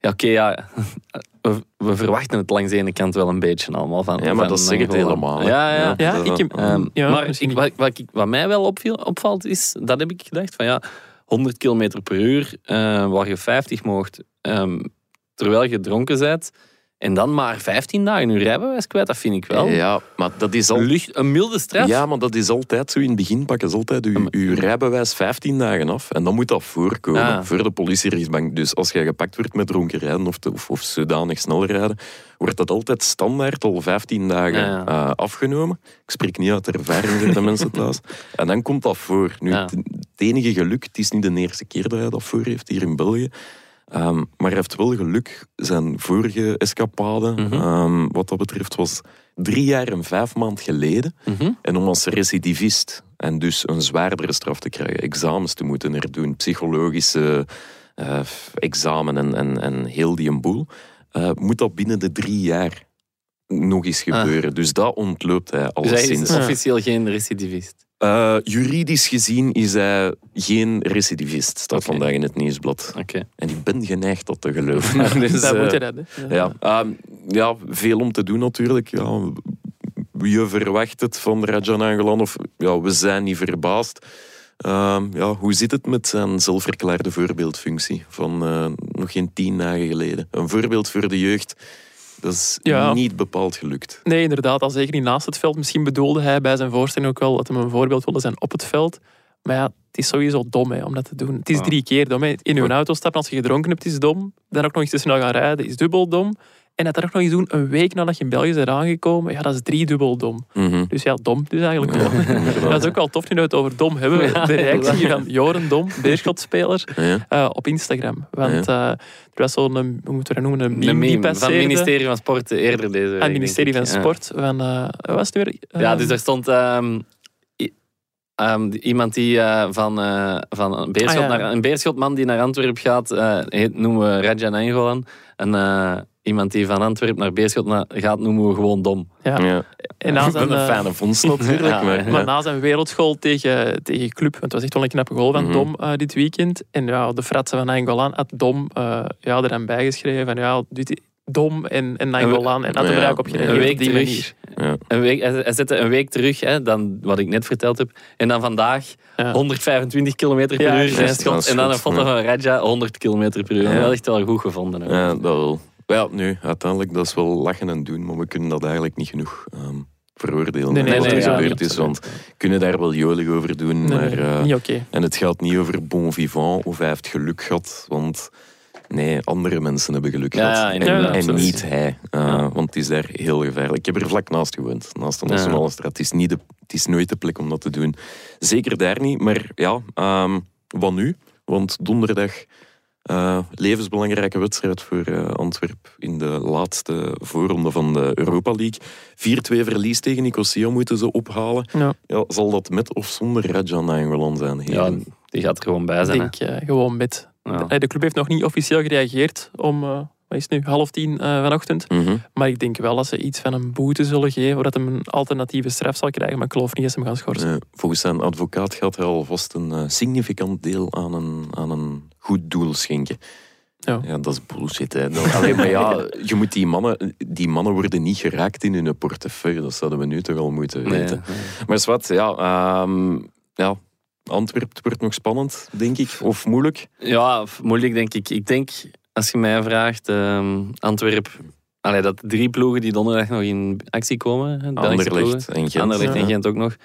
S3: ja oké, ja, we, we verwachten het langs de ene kant wel een beetje allemaal van.
S1: Ja, maar
S3: van
S1: dat zeg het helemaal.
S3: Ja, ja.
S2: Ja, ik
S3: Ehm,
S2: Ja,
S3: maar ik, wat, wat, ik- wat mij wel opviel, opvalt is, dat heb ik gedacht, van ja, 100 km per uur, eh, waar je 50 mocht, ehm, terwijl je dronken bent, en dan maar 15 dagen je rijbewijs kwijt, dat vind ik wel.
S1: Ja, maar dat is al...
S3: Lucht, een milde straf.
S1: Ja, maar dat is altijd zo. In het begin pakken ze altijd uw, uw rijbewijs 15 dagen af. En dan moet dat voorkomen
S3: Ah.
S1: voor de politierechtbank. Dus als jij gepakt wordt met dronken rijden of, te- of, of zodanig snel rijden, wordt dat altijd standaard al 15 dagen
S3: Ja, ja.
S1: eh, afgenomen. Ik spreek niet uit ervaring voor de mensen thuis. En dan komt dat voor. Nu,
S3: Ja.
S1: het enige geluk, het is niet de eerste keer dat hij dat voor heeft hier in België. Ehm, maar hij heeft wel geluk. Zijn vorige escapade,
S3: Mhm.
S1: ehm, wat dat betreft, was drie jaar en vijf maand geleden.
S3: Mhm.
S1: En om als recidivist en dus een zwaardere straf te krijgen, examens te moeten herdoen, psychologische eh, examen en, en, en heel die een boel, eh, moet dat binnen de drie jaar nog eens
S3: Ah.
S1: gebeuren. Dus dat ontloopt hij
S3: Dus hij is officieel geen recidivist.
S1: Eh, juridisch gezien is hij geen recidivist, staat vandaag in het nieuwsblad.
S3: Oké.
S1: En ik ben geneigd dat te geloven. dus,
S2: dat
S1: eh,
S2: moet je dat, hè.
S1: ja, ehm, ja, veel om te doen natuurlijk. Ja, je verwacht het van Rajan Angelan, of ja, we zijn niet verbaasd. Ehm, ja, hoe zit het met zijn zelfverklaarde voorbeeldfunctie van eh, nog geen tien dagen geleden? Een voorbeeld voor de jeugd, dat is
S2: Ja.
S1: niet bepaald gelukt.
S2: Nee, inderdaad, al zeker niet naast het veld. Misschien bedoelde hij bij zijn voorstelling ook wel dat hij een voorbeeld wilde zijn op het veld. Maar ja, het is sowieso dom hè, om dat te doen. Het is drie keer dom. Hè. In uw auto stappen als je gedronken hebt, is dom. Dan ook nog eens te snel gaan rijden, is dubbel dom. En dat dan ook nog eens doen een week nadat je in België bent aangekomen, ja, dat is drie dubbel dom.
S1: Mhm.
S2: Dus ja, dom dus eigenlijk wel. dat is ook wel tof nu we het over dom hebben.
S3: Ja,
S2: de reactie van Joren Dom, beerschotspeler,
S1: Ja.
S2: eh, op Instagram. Want eh, er was zo'n, eh, hoe moeten we dat noemen, een meme, die
S3: van het ministerie van Sport eerder deze week.
S2: aan het ministerie van. Sport. Van, eh, wat was het weer?
S3: Ja, dus er stond ehm, ehm, iemand die eh, van, eh, van een, beerschot
S2: Ah, ja.
S3: naar, een beerschotman die naar Antwerpen gaat, eh, heet, noemen we Rajan Angolan. En eh, iemand die van Antwerpen naar Beerschot na- gaat, noemen we gewoon dom.
S2: ja.
S1: Ja.
S2: En na
S1: ik ben
S2: zijn,
S1: een
S2: eh,
S1: fijne vondst natuurlijk.
S3: Ja,
S1: maar,
S2: Maar na zijn wereldschool tegen, tegen Club, want het was echt wel een knappe goal van
S1: Mhm.
S2: Dom eh, dit weekend. En ja, de fratsen van Nangolan had Dom eh, ja, er dan bijgeschreven van ja, dit- Dom en, en Nangolan. En had er ook op
S1: een
S2: gereageerd
S3: week
S2: die
S3: terug.
S2: manier.
S1: ja.
S3: Een week, hij, hij zette een week terug, hè, dan wat ik net verteld heb. En dan vandaag
S2: Ja.
S3: 125 km per
S2: Ja,
S3: uur En dan een foto
S1: ja.
S3: van Raja 100 km per uur.
S1: Ja.
S3: Dat is echt wel goed gevonden.
S1: Ja, dat wel. Ja, nu, uiteindelijk, dat is wel lachen en doen, maar we kunnen dat eigenlijk niet genoeg ehm, veroordelen.
S2: Nee, nee,
S1: wat
S2: nee,
S1: er
S2: ja,
S1: gebeurd is, want we kunnen daar wel jolig over doen,
S2: Nee,
S1: maar...
S2: nee,
S1: eh, en het gaat niet over bon vivant of hij heeft geluk gehad, want nee, andere mensen hebben geluk
S3: Ja,
S1: gehad.
S3: ja,
S1: en, niet hij, Uh,
S3: Ja.
S1: want het is daar heel gevaarlijk. Ik heb er vlak naast gewoond, naast de
S3: Ja.
S1: Nationale Straat. Het is, niet de, het is nooit de plek om dat te doen. Zeker daar niet, maar ja, ehm, wat nu? Want donderdag eh, levensbelangrijke wedstrijd voor eh, Antwerp in de laatste voorronde van de Europa League. 4-2 verlies tegen Nicosia moeten ze ophalen.
S2: Ja,
S1: Ja, zal dat met of zonder Rajan Nainggolan zijn?
S3: Ja, die gaat er gewoon bij
S2: ik
S3: zijn. hè.
S2: denk gewoon met.
S3: Ja.
S2: Eh, De club heeft nog niet officieel gereageerd om, eh, wat is het nu, half tien eh, vanochtend.
S1: Mhm.
S2: Maar ik denk wel dat ze iets van een boete zullen geven, zodat hij een alternatieve straf zal krijgen. Maar ik geloof niet dat ze hem gaan schorsen.
S1: Volgens zijn advocaat gaat hij alvast een significant deel aan een, aan een goed doel schenken.
S2: Ja.
S1: Ja, dat is bullshit. Hè. Dan- Alleen maar ja, je moet die mannen, die mannen worden niet geraakt in hun portefeuille. Dat zouden we nu toch al moeten weten.
S3: nee.
S1: Maar is wat, ja, ehm, ja, Antwerpen wordt nog spannend, denk ik. Of moeilijk.
S3: Ja, moeilijk denk ik. Ik denk, als je mij vraagt, ehm Antwerp... Allee, dat drie ploegen die donderdag nog in actie komen.
S1: Anderlecht en Gent.
S3: Anderlecht en. Gent ook nog.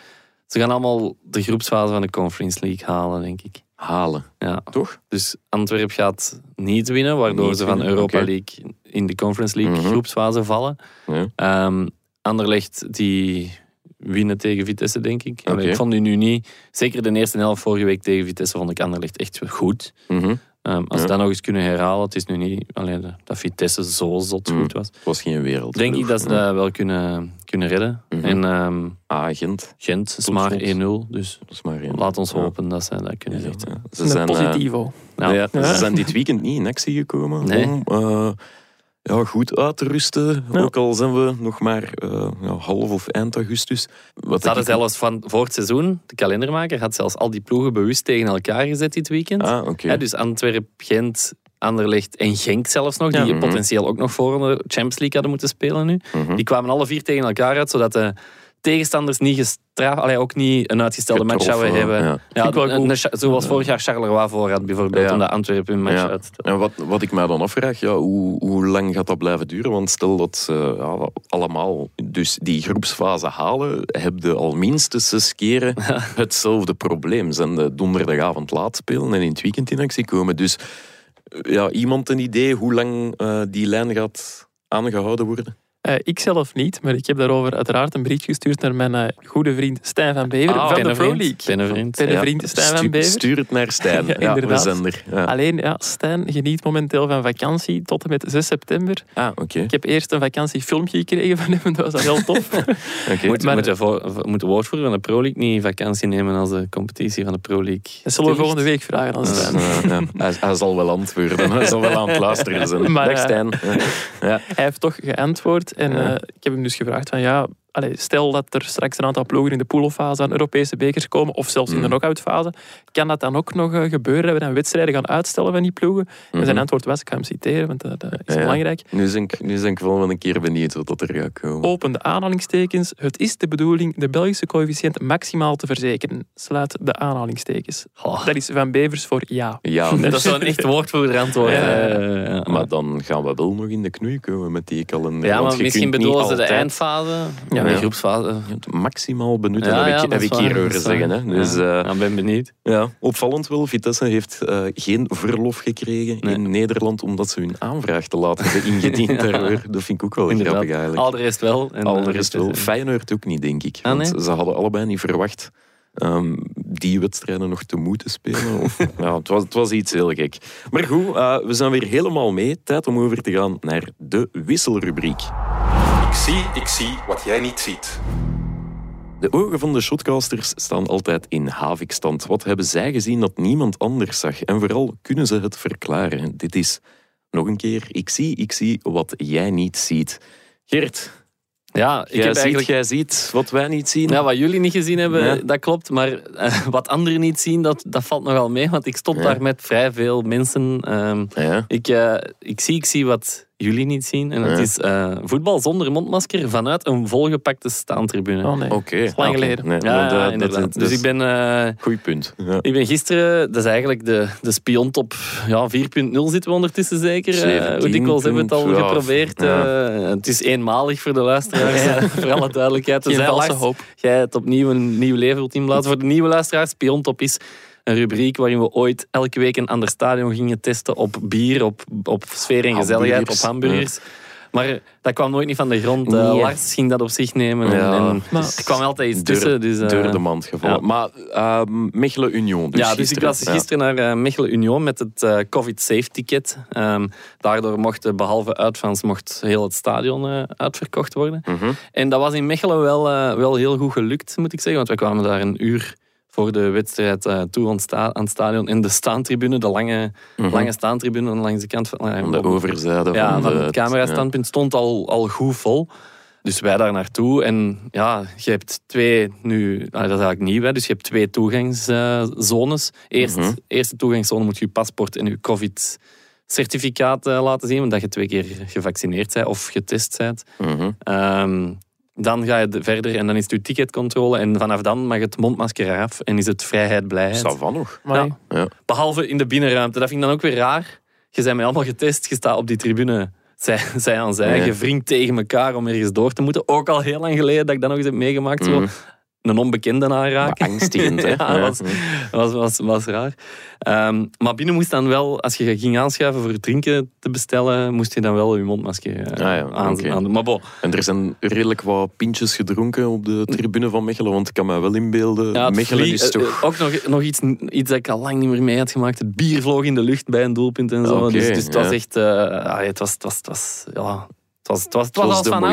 S3: Ze gaan allemaal de groepsfase van de Conference League halen, denk ik.
S1: Halen,
S3: Ja.
S1: toch?
S3: Dus Antwerp gaat niet winnen, waardoor
S1: Niet
S3: ze van
S1: winnen,
S3: Europa. League in de Conference League
S1: Mhm.
S3: groepsfase vallen.
S1: Ja.
S3: Ehm Anderlecht, die winnen tegen Vitesse, denk ik. Ik vond die nu niet... Zeker de eerste helft vorige week tegen Vitesse vond ik Anderlecht echt goed.
S1: Mhm.
S3: Ehm, als
S1: Ja.
S3: ze dat nog eens kunnen herhalen, het is nu niet alleen dat Vitesse zo zot
S1: Mhm.
S3: goed was.
S1: Het was geen wereld.
S3: Denk ik dat ze dat wel kunnen, kunnen redden.
S1: Mhm.
S3: En ehm,
S1: Ah, Gent.
S3: Gent is
S1: Tot
S3: maar
S1: slot.
S3: 1-0, dus
S1: Dat is maar één.
S3: laat ons
S1: Ja.
S3: hopen dat ze dat kunnen
S1: Ja. Ze
S2: Een
S1: zijn, eh,
S2: positivo.
S3: Ja,
S1: Ja. Ze zijn dit weekend niet in actie gekomen
S3: Nee.
S1: om eh, ja, goed uit te rusten.
S2: Ja.
S1: Ook al zijn we nog maar eh, ja, half of eind augustus. Wat
S3: hadden zelfs van voor het seizoen, de kalendermaker had zelfs al die ploegen bewust tegen elkaar gezet dit weekend.
S1: Ah.
S3: Ja, dus Antwerp, Gent, Anderlecht en Genk zelfs nog, die.
S1: Mhm.
S3: potentieel ook nog voor de Champions League hadden moeten spelen nu.
S1: Mhm.
S3: Die kwamen alle vier tegen elkaar uit, zodat de tegenstanders niet gestraft, allee, ook niet een uitgestelde match zouden hebben.
S1: ja.
S3: Een- een- zoals vorig jaar Charleroi voor had bijvoorbeeld,
S1: Ja.
S3: omdat Antwerpen een match
S1: Ja. En wat, wat ik mij dan afvraag, ja, hoe, hoe lang gaat dat blijven duren? Want stel dat ze ja, allemaal dus die groepsfase halen, heb je al minstens zes keren hetzelfde probleem. Zijn de donderdagavond laat spelen en in het weekend in actie komen. Dus eh, ja, iemand een idee hoe lang eh, die lijn gaat aangehouden worden?
S2: Eh, ik zelf niet, maar ik heb daarover uiteraard een brief gestuurd naar mijn eh, goede vriend Stijn van Bever van de Pro. League.
S3: Pennevriend.
S2: Pennevriend Stijn van Bever.
S1: Stuur het naar Stijn.
S2: Ja,
S1: ja, we
S2: inderdaad.
S1: zijn er. Ja.
S2: Alleen, ja, Stijn geniet momenteel van vakantie tot en met 6 september.
S1: Ah, oké.
S2: Ik heb eerst een vakantiefilmpje gekregen van hem, dat was heel tof.
S1: Oké.
S3: Moet,
S2: Maar-
S3: moet, de voor, moet de woordvoerder van de Pro League niet vakantie nemen als de competitie van de Pro League
S2: Dat zullen we volgende week vragen aan Stijn.
S1: ja, hij, hij zal wel antwoorden. Hij zal wel aan het luisteren zijn.
S2: Maar,
S1: Dag
S2: eh,
S1: Stijn. Ja.
S2: Hij heeft toch geantwoord en
S1: Ja.
S2: eh, ik heb hem dus gevraagd van ja, allee, stel dat er straks een aantal ploegen in de poolfase aan Europese bekers komen of zelfs in de
S1: Mhm.
S2: knock-outfase, kan dat dan ook nog eh, gebeuren dat we dan wedstrijden gaan uitstellen van die ploegen? En zijn
S1: Mhm.
S2: antwoord was, ik ga hem citeren, want dat eh, is
S1: Ja, ja.
S2: belangrijk.
S1: Nu ben ik, nu ben ik wel een keer benieuwd wat dat er gaat komen.
S2: Open de aanhalingstekens. Het is de bedoeling de Belgische coëfficiënt maximaal te verzekeren. Sluit de aanhalingstekens.
S3: Oh,
S2: Dat is Van Bevers voor ja.
S1: Ja,
S3: dat is zo'n echt woordvoerder antwoord.
S2: Ja.
S3: Ja.
S1: maar dan gaan we wel nog in de knoei komen met die kalender.
S3: Ja,
S1: want
S3: maar misschien bedoelen ze de eindfase.
S2: Ja.
S3: Ja. groepsfase.
S1: het maximaal benutten, heb ik,
S3: dat
S1: heb ik hier horen zeggen. Hè. Dus,
S3: ja.
S1: eh,
S3: Ja, ben benieuwd.
S1: ja, opvallend wel, Vitesse heeft eh, geen verlof gekregen
S3: Nee.
S1: in Nederland omdat ze hun aanvraag te laat hebben ingediend. Dat vind ik ook wel
S3: Inderdaad.
S1: grappig eigenlijk.
S3: Al de rest wel. En,
S1: Al de
S3: eh,
S1: rest wel. Feyenoord ook niet, denk ik.
S3: Ah,
S1: Want ze hadden allebei niet verwacht ehm, die wedstrijden nog te moeten spelen. Of, ja, het, was, het was iets heel gek. Maar goed, eh, we zijn weer helemaal mee. Tijd om over te gaan naar de wisselrubriek.
S4: Ik zie, ik zie wat jij niet ziet.
S1: De ogen van de shotcasters staan altijd in havikstand. Wat hebben zij gezien dat niemand anders zag? En vooral kunnen ze het verklaren? Dit is nog een keer, ik zie, ik zie wat jij niet ziet. Gert,
S3: Ja, ik
S1: jij,
S3: heb
S1: ziet,
S3: eigenlijk...
S1: jij ziet wat wij niet zien.
S3: Ja, wat jullie niet gezien hebben,
S1: Ja.
S3: dat klopt. Maar eh, wat anderen niet zien, dat, dat valt nogal mee. Want ik stond
S1: Ja.
S3: daar met vrij veel mensen. Ehm,
S1: Ja.
S3: ik, eh, ik, zie, ik zie wat jullie niet zien. En dat is eh, voetbal zonder mondmasker vanuit een volgepakte staantribune.
S2: Oh nee.
S1: Oké.
S2: is lang
S1: oké.
S2: geleden.
S1: Nee,
S3: ja, inderdaad.
S1: dat-
S3: dus ik ben, eh,
S1: Goed punt. Ja.
S3: ik ben gisteren, dat is eigenlijk de, de spiontop ja, 4.0 zitten we ondertussen zeker. Eh,
S1: 17
S3: hoe dikwijls hebben we het al geprobeerd.
S1: ja.
S3: Het is eenmalig voor de luisteraars, voor alle duidelijkheid.
S2: Geen valse
S3: Lars,
S2: hoop.
S3: jij het opnieuw een nieuw leven wilt inblazen. Voor de nieuwe luisteraars, Spiontop is een rubriek waarin we ooit elke week een ander stadion gingen testen op bier, op, op sfeer en gezelligheid, op
S1: Hamburgers.
S3: Maar dat kwam nooit niet van de grond. Eh,
S1: Nee.
S3: Lars ging dat op zich nemen.
S1: Ja,
S3: en, en
S2: maar-
S3: er kwam altijd iets tussen. Dus, eh,
S1: door de mand gevallen.
S3: ja.
S1: Maar uh, Mechelen Union. Dus
S3: ja, dus ik was gisteren naar eh, Mechelen Union met het eh, COVID-safe-ticket. Ehm, daardoor mocht, eh, behalve uitfans, mocht heel het stadion eh, uitverkocht worden.
S1: Mhm.
S3: En dat was in Mechelen wel, eh, wel heel goed gelukt, moet ik zeggen. Want wij kwamen daar een uur voor de wedstrijd eh, toe aan sta- aan het stadion. En de staantribune, de lange,
S1: Mhm.
S3: lange staantribune langs de kant van... eh,
S1: de overzijde
S3: ja,
S1: van,
S3: van
S1: de,
S3: het camerastandpunt stond al, al goed vol. Dus wij daar naartoe. En ja, je hebt twee nu... ah, dat is eigenlijk nieuw, hè. Dus je hebt twee toegangszones. Eerst,
S1: Mhm.
S3: Eerste toegangszone moet je je paspoort en je covid-certificaat eh, laten zien. Omdat je twee keer gevaccineerd bent of getest bent. Ehm, dan ga je de- verder en dan is het je ticketcontrole. En vanaf dan mag het mondmasker eraf en is het vrijheid, blijheid.
S1: Ça va nog.
S2: Maar
S3: Ja. Behalve in de binnenruimte. Dat vind ik dan ook weer raar. Je bent mij allemaal getest. Je staat op die tribune. Zij, zij aan zij.
S1: Ja.
S3: Je wringt tegen elkaar om ergens door te moeten. Ook al heel lang geleden dat ik dat nog eens heb meegemaakt. Zo. Een onbekende aanraken.
S1: Angstigend, hè?
S3: ja, was, was, was, was raar. Ehm, maar binnen moest dan wel, als je ging aanschuiven voor drinken te bestellen, moest je dan wel je mondmasker eh,
S1: Ah ja,
S3: aan, aandoen. Maar bon,
S1: En er zijn redelijk wat pintjes gedronken op de tribune van Mechelen, want ik kan me wel inbeelden,
S3: ja,
S1: Mechelen is toch...
S3: eh, ook nog, nog iets, iets dat ik al lang niet meer mee had gemaakt. Het bier vloog in de lucht bij een doelpunt en zo.
S1: Oké,
S3: dus, dus het was echt... eh, ah, het was... Het was, het was ja, was, het was, het was,
S1: was
S3: als van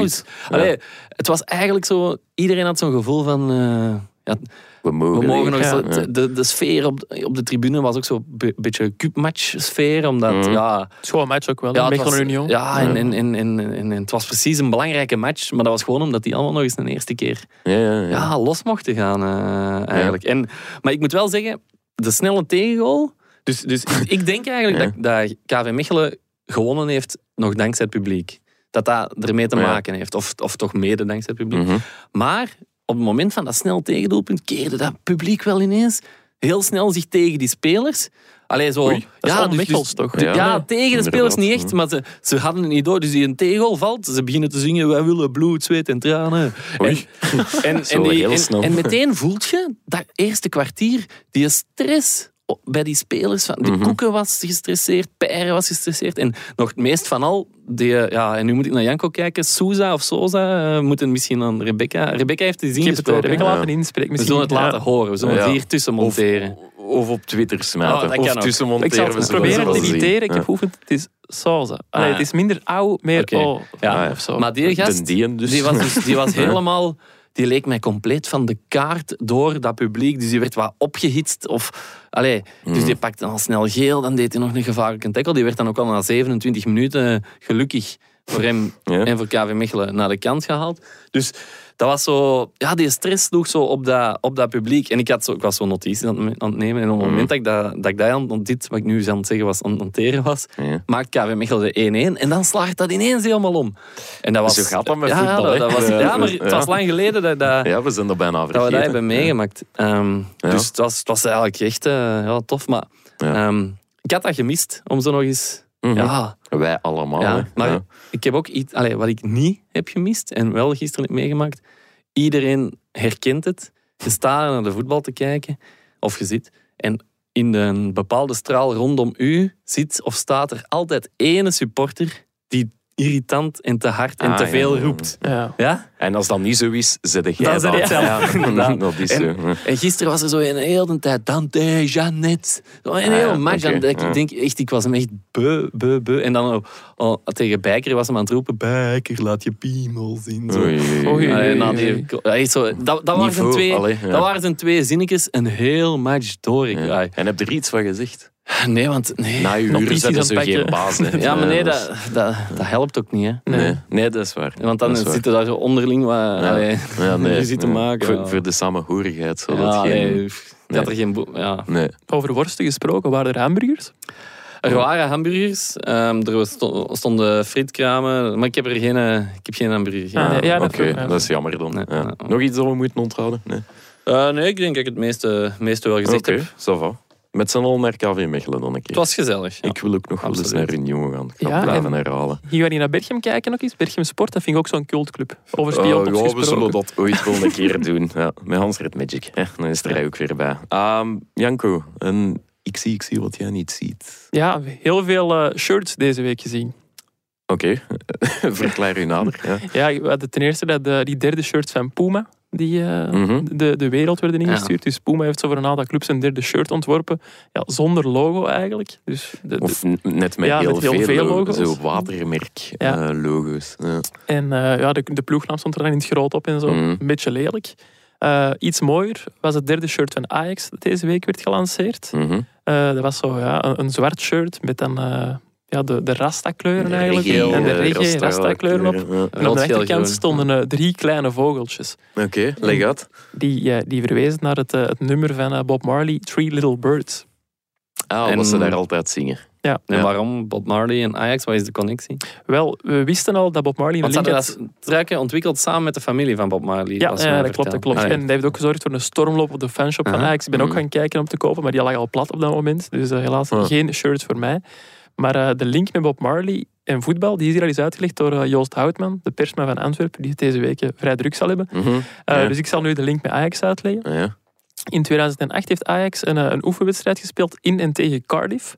S3: Het was eigenlijk zo... Iedereen had zo'n gevoel van... eh, ja,
S1: We mogen,
S3: we mogen nog
S1: ja.
S3: eens... De, de, de sfeer op, op de tribune was ook zo'n be- beetje cupmatch sfeer. Omdat,
S1: Mhm.
S3: ja...
S2: Het is gewoon een match ook wel.
S3: Ja, was,
S2: Mechelen Union.
S3: ja en, en, en, en, en, en het was precies een belangrijke match. Maar dat was gewoon omdat die allemaal nog eens een eerste keer
S1: Ja, ja, ja.
S3: ja, los mochten gaan eh, eigenlijk. En, maar ik moet wel zeggen, de snelle tegengoal... Dus, dus ik, ik denk eigenlijk
S1: Ja.
S3: dat, dat KV Mechelen gewonnen heeft nog dankzij het publiek. Dat dat ermee te maken heeft. Of, of toch mede dankzij het publiek.
S1: Mhm.
S3: Maar op het moment van dat snel tegendoelpunt keerde dat publiek wel ineens heel snel zich tegen die spelers. Allee, zo...
S2: Oei,
S3: ja, dus-
S2: toch?
S1: Ja.
S3: ja, tegen de spelers niet echt, maar ze, ze hadden het niet door. Dus die een tegengoal valt, ze beginnen te zingen, wij willen bloed, zweet en tranen.
S1: Oei.
S3: En, en,
S1: Zo
S3: die- en- en meteen voelt je dat eerste kwartier, die stress bij die spelers. Van, de
S1: Mhm.
S3: Koeken was gestresseerd, Peire was gestresseerd. En nog het meest van al, die, eh, ja, en nu moet ik naar Janko kijken, Souza of Soza, eh, moeten misschien aan Rebecca. Rebecca heeft die
S2: Ik heb het
S3: gesproken.
S2: Rebecca?
S1: Ja.
S2: laten inspreken.
S3: We
S2: Misschien.
S3: zullen het laten horen, we zullen
S1: Ja.
S3: het hier tussen monteren.
S1: Of op Twitter
S3: Oh,
S1: smijten.
S3: dat
S1: of tussen
S2: Ik
S1: monteren.
S2: zal
S1: we
S2: het proberen te
S1: zien.
S2: imiteren. Ik
S1: Ja.
S2: heb geoefend. Het is Sauze. Allee,
S3: Ah.
S2: Het is minder auw, meer
S3: Oké.
S2: oh.
S3: Ja.
S2: Of zo.
S3: Maar die gast,
S1: dus.
S3: Die was, dus, die was
S1: Ja.
S3: helemaal... Die leek mij compleet van de kaart door dat publiek. Dus die werd wat opgehitst. Of, allee, dus die pakte al snel geel. Dan deed hij nog een gevaarlijke tackle. Die werd dan ook al na 27 minuten gelukkig voor hem
S1: Ja.
S3: en voor KV Mechelen naar de kant gehaald. Dus dat was zo... Ja, die stress sloeg zo op dat, op dat publiek. En ik, had zo, ik was zo notities aan het, aan het nemen. En op het
S1: Mhm.
S3: moment dat ik, dat, dat ik dat aan, dit, wat ik nu aan het zeggen was, aan het noteren was,
S1: Ja.
S3: maakt KV Mechelen de 1-1. En dan slaagt dat ineens helemaal om. En dat was,
S1: Zo gaat dat met
S3: ja,
S1: voetbal,
S3: dat- was,
S1: Ja,
S3: maar het was lang geleden dat, dat,
S1: Ja, we zijn er bijna
S3: dat we dat hebben meegemaakt.
S1: Ja.
S3: Dus het was, het was eigenlijk echt eh, ja, tof. Maar ehm, ik had dat gemist om zo nog eens...
S1: Mhm.
S3: Ja,
S1: Wij allemaal.
S3: ja, maar
S1: Ja.
S3: ik heb ook iets... Wat ik niet heb gemist en wel gisteren heb meegemaakt. Iedereen herkent het. Je staat naar de voetbal te kijken, of je zit, en in een bepaalde straal rondom u zit of staat er altijd ene supporter irritant en te hard en
S1: Ah,
S3: te veel
S1: ja.
S3: roept.
S2: Ja.
S3: Ja?
S1: En als dat niet zo is, zet jij dat.
S3: zelf.
S1: Ja, dat is
S3: En-
S1: zo.
S3: En gisteren was er zo een hele tijd Dante, Jeannette. Zo Een
S1: Ah,
S3: hele
S1: ja,
S3: match. dat. Ik denk echt, ik was hem echt beu, beu, beu. En dan oh, oh, tegen Bijker was hem aan het roepen, Bijker, laat je piemel zien. Zo.
S1: Oei, oei, oei.
S2: Oei.
S3: Allee, nou, die, ja, echt zo, dat, dat, waren twee,
S1: allee,
S3: dat waren zijn twee zinnetjes een heel match door. Ik.
S1: En heb je er iets van gezegd?
S3: Nee, want... Nee.
S1: Na je er zo
S2: het
S1: geen baas. hè.
S3: ja, maar nee,
S1: dat
S3: dat, dat, dat helpt ook niet. Hè.
S1: Nee, nee, dat is waar.
S3: Want dan
S1: Dat
S3: zitten daar zo onderling wat
S1: Ja.
S3: allee,
S1: ja, nee,
S3: ruzie te maken.
S1: Voor,
S3: ja.
S1: voor de samenhorigheid.
S3: Ja,
S1: dat geen...
S3: Nee. er geen... Ja.
S1: Nee.
S2: Over worsten gesproken, waren er hamburgers?
S3: Er waren hamburgers, ehm, er sto- stonden frietkramen, maar ik heb er geen, eh, ik heb geen hamburger
S2: Ah, ja, dat
S1: Oké,
S2: ook, ja.
S1: dat is jammer dan.
S3: Nee,
S1: Ja.
S3: ja.
S1: Nog iets dat we moeten onthouden? Nee.
S3: Eh, nee, ik denk dat ik het meeste, meeste wel gezegd
S1: Oké,
S3: heb.
S1: va. Met z'n allen naar KV Mechelen dan een keer.
S3: Het was gezellig. ja.
S1: Ik wil ook nog wel eens naar Union gaan. Ik ga
S2: Ja,
S1: blijven
S2: en-
S1: herhalen.
S2: Hier gaan niet naar Berchem kijken nog eens. Berchem Sport, dat vind ik ook zo'n cultclub. Over
S1: Eh, ja, we zullen dat ooit wel een keer doen. Ja, met Hans Red Magic. Ja, dan is er hij ook weer bij. Ehm, Janko, en ik zie, ik zie wat jij niet ziet.
S2: Ja, heel veel eh, shirts deze week gezien.
S1: Oké, verklaar u nader. Ja.
S2: Ja, we ten eerste dat de, die derde shirts van Puma, die eh,
S1: Mhm.
S2: de, de wereld werden
S3: Ja.
S2: ingestuurd. Dus Puma heeft zo voor een aantal clubs een derde shirt ontworpen. Ja, zonder logo eigenlijk. Dus de, de-
S1: Of net met
S2: Ja,
S1: heel,
S2: met heel
S1: veel,
S2: veel
S1: logo's. Zo watermerk
S2: Ja.
S1: eh, logo's. Ja.
S2: en eh, ja, de, de ploegnaam stond er dan in het groot op en zo.
S1: Mhm.
S2: Een beetje lelijk. Iets mooier was het derde shirt van Ajax dat deze week werd gelanceerd.
S1: Mhm.
S2: Dat was zo ja, een, een zwart shirt met dan ja, de, de Rasta-kleuren
S1: De
S2: eigenlijk. en de
S1: eh,
S2: reggae
S1: Rasta-
S2: Rasta-kleuren op.
S1: Ja.
S2: En op de rechterkant stonden eh, drie kleine vogeltjes.
S1: Oké, leg uit.
S2: Die, ja, die verwezen naar het, eh, het nummer van eh, Bob Marley, Three Little Birds.
S1: Ah,
S3: En-
S1: wat ze daar altijd zingen.
S2: Ja.
S3: En
S1: Ja.
S3: waarom Bob Marley en Ajax? Wat is de connectie?
S2: Wel, we wisten al dat Bob Marley een
S3: Want ze
S2: link had...
S3: dat truikje ontwikkeld samen met de familie van Bob Marley.
S2: Ja, ja, dat klopt, dat klopt.
S3: Ah, ja.
S2: En dat heeft ook gezorgd voor een stormloop op de fanshop van. Ajax. Ik ben ook
S1: Mhm.
S2: gaan kijken om te kopen, maar die lag al plat op dat moment. Dus eh, helaas geen shirts voor mij. Maar eh, de link met Bob Marley en voetbal, die is hier al eens uitgelegd door eh, Joost Houtman, de persman van Antwerpen, die het deze week eh, vrij druk zal hebben.
S1: Mhm. Ja.
S2: Dus ik zal nu de link met Ajax uitleggen.
S1: Ja.
S2: In 2008 heeft Ajax een, een oefenwedstrijd gespeeld in en tegen Cardiff.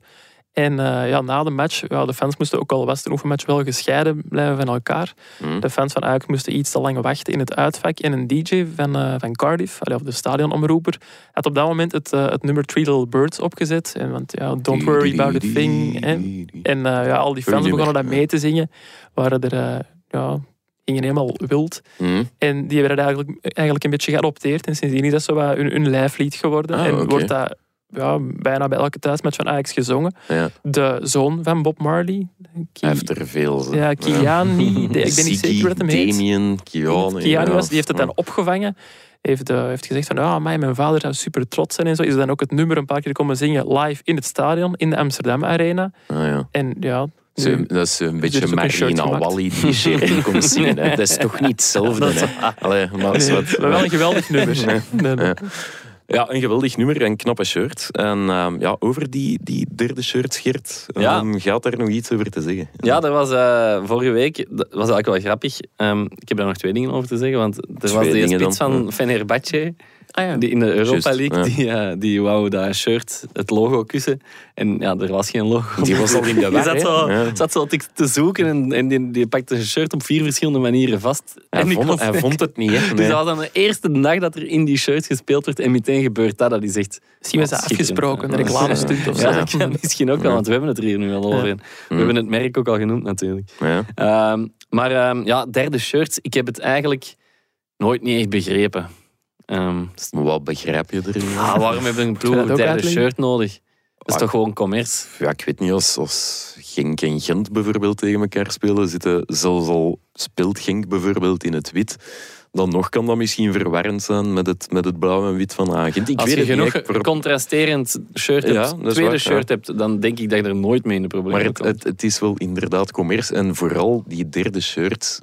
S2: En eh, ja, na de match, ja, de fans moesten ook al was een oefenmatch wel gescheiden blijven van elkaar.
S1: Mhm.
S2: De fans van Ajax moesten iets te lang wachten in het uitvak. En een DJ van, eh, van Cardiff, allee, of de stadionomroeper, had op dat moment het, eh, het nummer Three Little Birds opgezet. En, want ja, don't worry about a thing. Hè. En ja, al die fans begonnen dat mee te zingen. Waren er, ja, gingen helemaal wild.
S1: Mhm.
S2: En die hebben dat eigenlijk, eigenlijk een beetje geadopteerd. En sindsdien is dat zo wat hun, hun lijflied geworden.
S1: Ah,
S2: en wordt dat ja, bijna bij elke thuismatch van Ajax gezongen.
S1: Ja.
S2: De zoon van Bob Marley, Ki-
S1: Hij heeft er veel.
S2: ja, Kiani, ik ben niet zeker wat hem heet.
S1: Damien, Kiani.
S2: Kiani was, die heeft het dan opgevangen. Heeft, eh, heeft gezegd van, ja, amai, mijn vader zou super trots zijn en zo. Is dan ook het nummer een paar keer komen zingen live in het stadion, in de Amsterdam Arena.
S1: Ah, ja.
S2: En ja,
S1: Zo, dat is een beetje
S2: ook een
S1: Marina. Wally die komt zingen. hè. Dat is toch niet hetzelfde. hè? Allee, maar
S2: Nee, wel een geweldig nummer. Nee, nee.
S1: Ja. Ja, een geweldig nummer en knappe shirt. En ehm, ja, over die, die derde shirt, Geert,
S3: Ja.
S1: ehm, gaat daar nog iets over te zeggen?
S3: Ja, dat was eh, vorige week. Dat was eigenlijk wel grappig. Ehm, ik heb daar nog twee dingen over te zeggen. Want er was
S1: Twee
S3: die
S1: dingen
S3: spits van
S1: ja.
S3: Fenerbahce.
S2: Ah ja.
S3: Die in de Europa League.
S1: ja.
S3: Die, eh, die wou dat shirt, het logo kussen. En ja, er was geen logo.
S1: Die was al in de war,
S3: zat zo,
S1: Ja.
S3: zat zo te, zoeken en, en die, die pakte zijn shirt op vier verschillende manieren vast.
S1: Hij,
S3: en
S1: vond, hij vond het niet. Hè?
S3: Dus dat was dan de eerste dag dat er in die shirt gespeeld werd en meteen gebeurt dat. Dat hij zegt...
S2: Misschien was dat afgesproken, een reclamestunt of zo.
S3: Ja, dat kan misschien ook wel, want we hebben het er hier nu al over. We hebben het merk ook al genoemd natuurlijk.
S1: Ja.
S3: Ehm, maar ehm, ja, derde shirt. Ik heb het eigenlijk nooit niet echt begrepen. Ehm,
S1: Maar wat begrijp je erin?
S3: ah, waarom een ploeg
S2: dat
S3: een
S2: ook
S3: derde shirt nodig? Dat is toch gewoon commerce?
S1: Ja, ik weet niet, als, als Genk en Gent bijvoorbeeld tegen elkaar spelen, zitten zelfs al speelt Genk bijvoorbeeld in het wit, dan nog kan dat misschien verwarrend zijn met het, met het blauw en wit van Agent. Ik
S3: Als
S1: weet
S3: je
S1: het
S3: genoeg
S1: niet.
S3: contrasterend shirt hebt,
S1: Ja,
S3: tweede
S1: waar,
S3: shirt
S1: ja.
S3: hebt, dan denk ik dat je er nooit mee in de problemen
S1: Maar het,
S3: komt.
S1: het, het is wel inderdaad commerce. En vooral die derde shirt,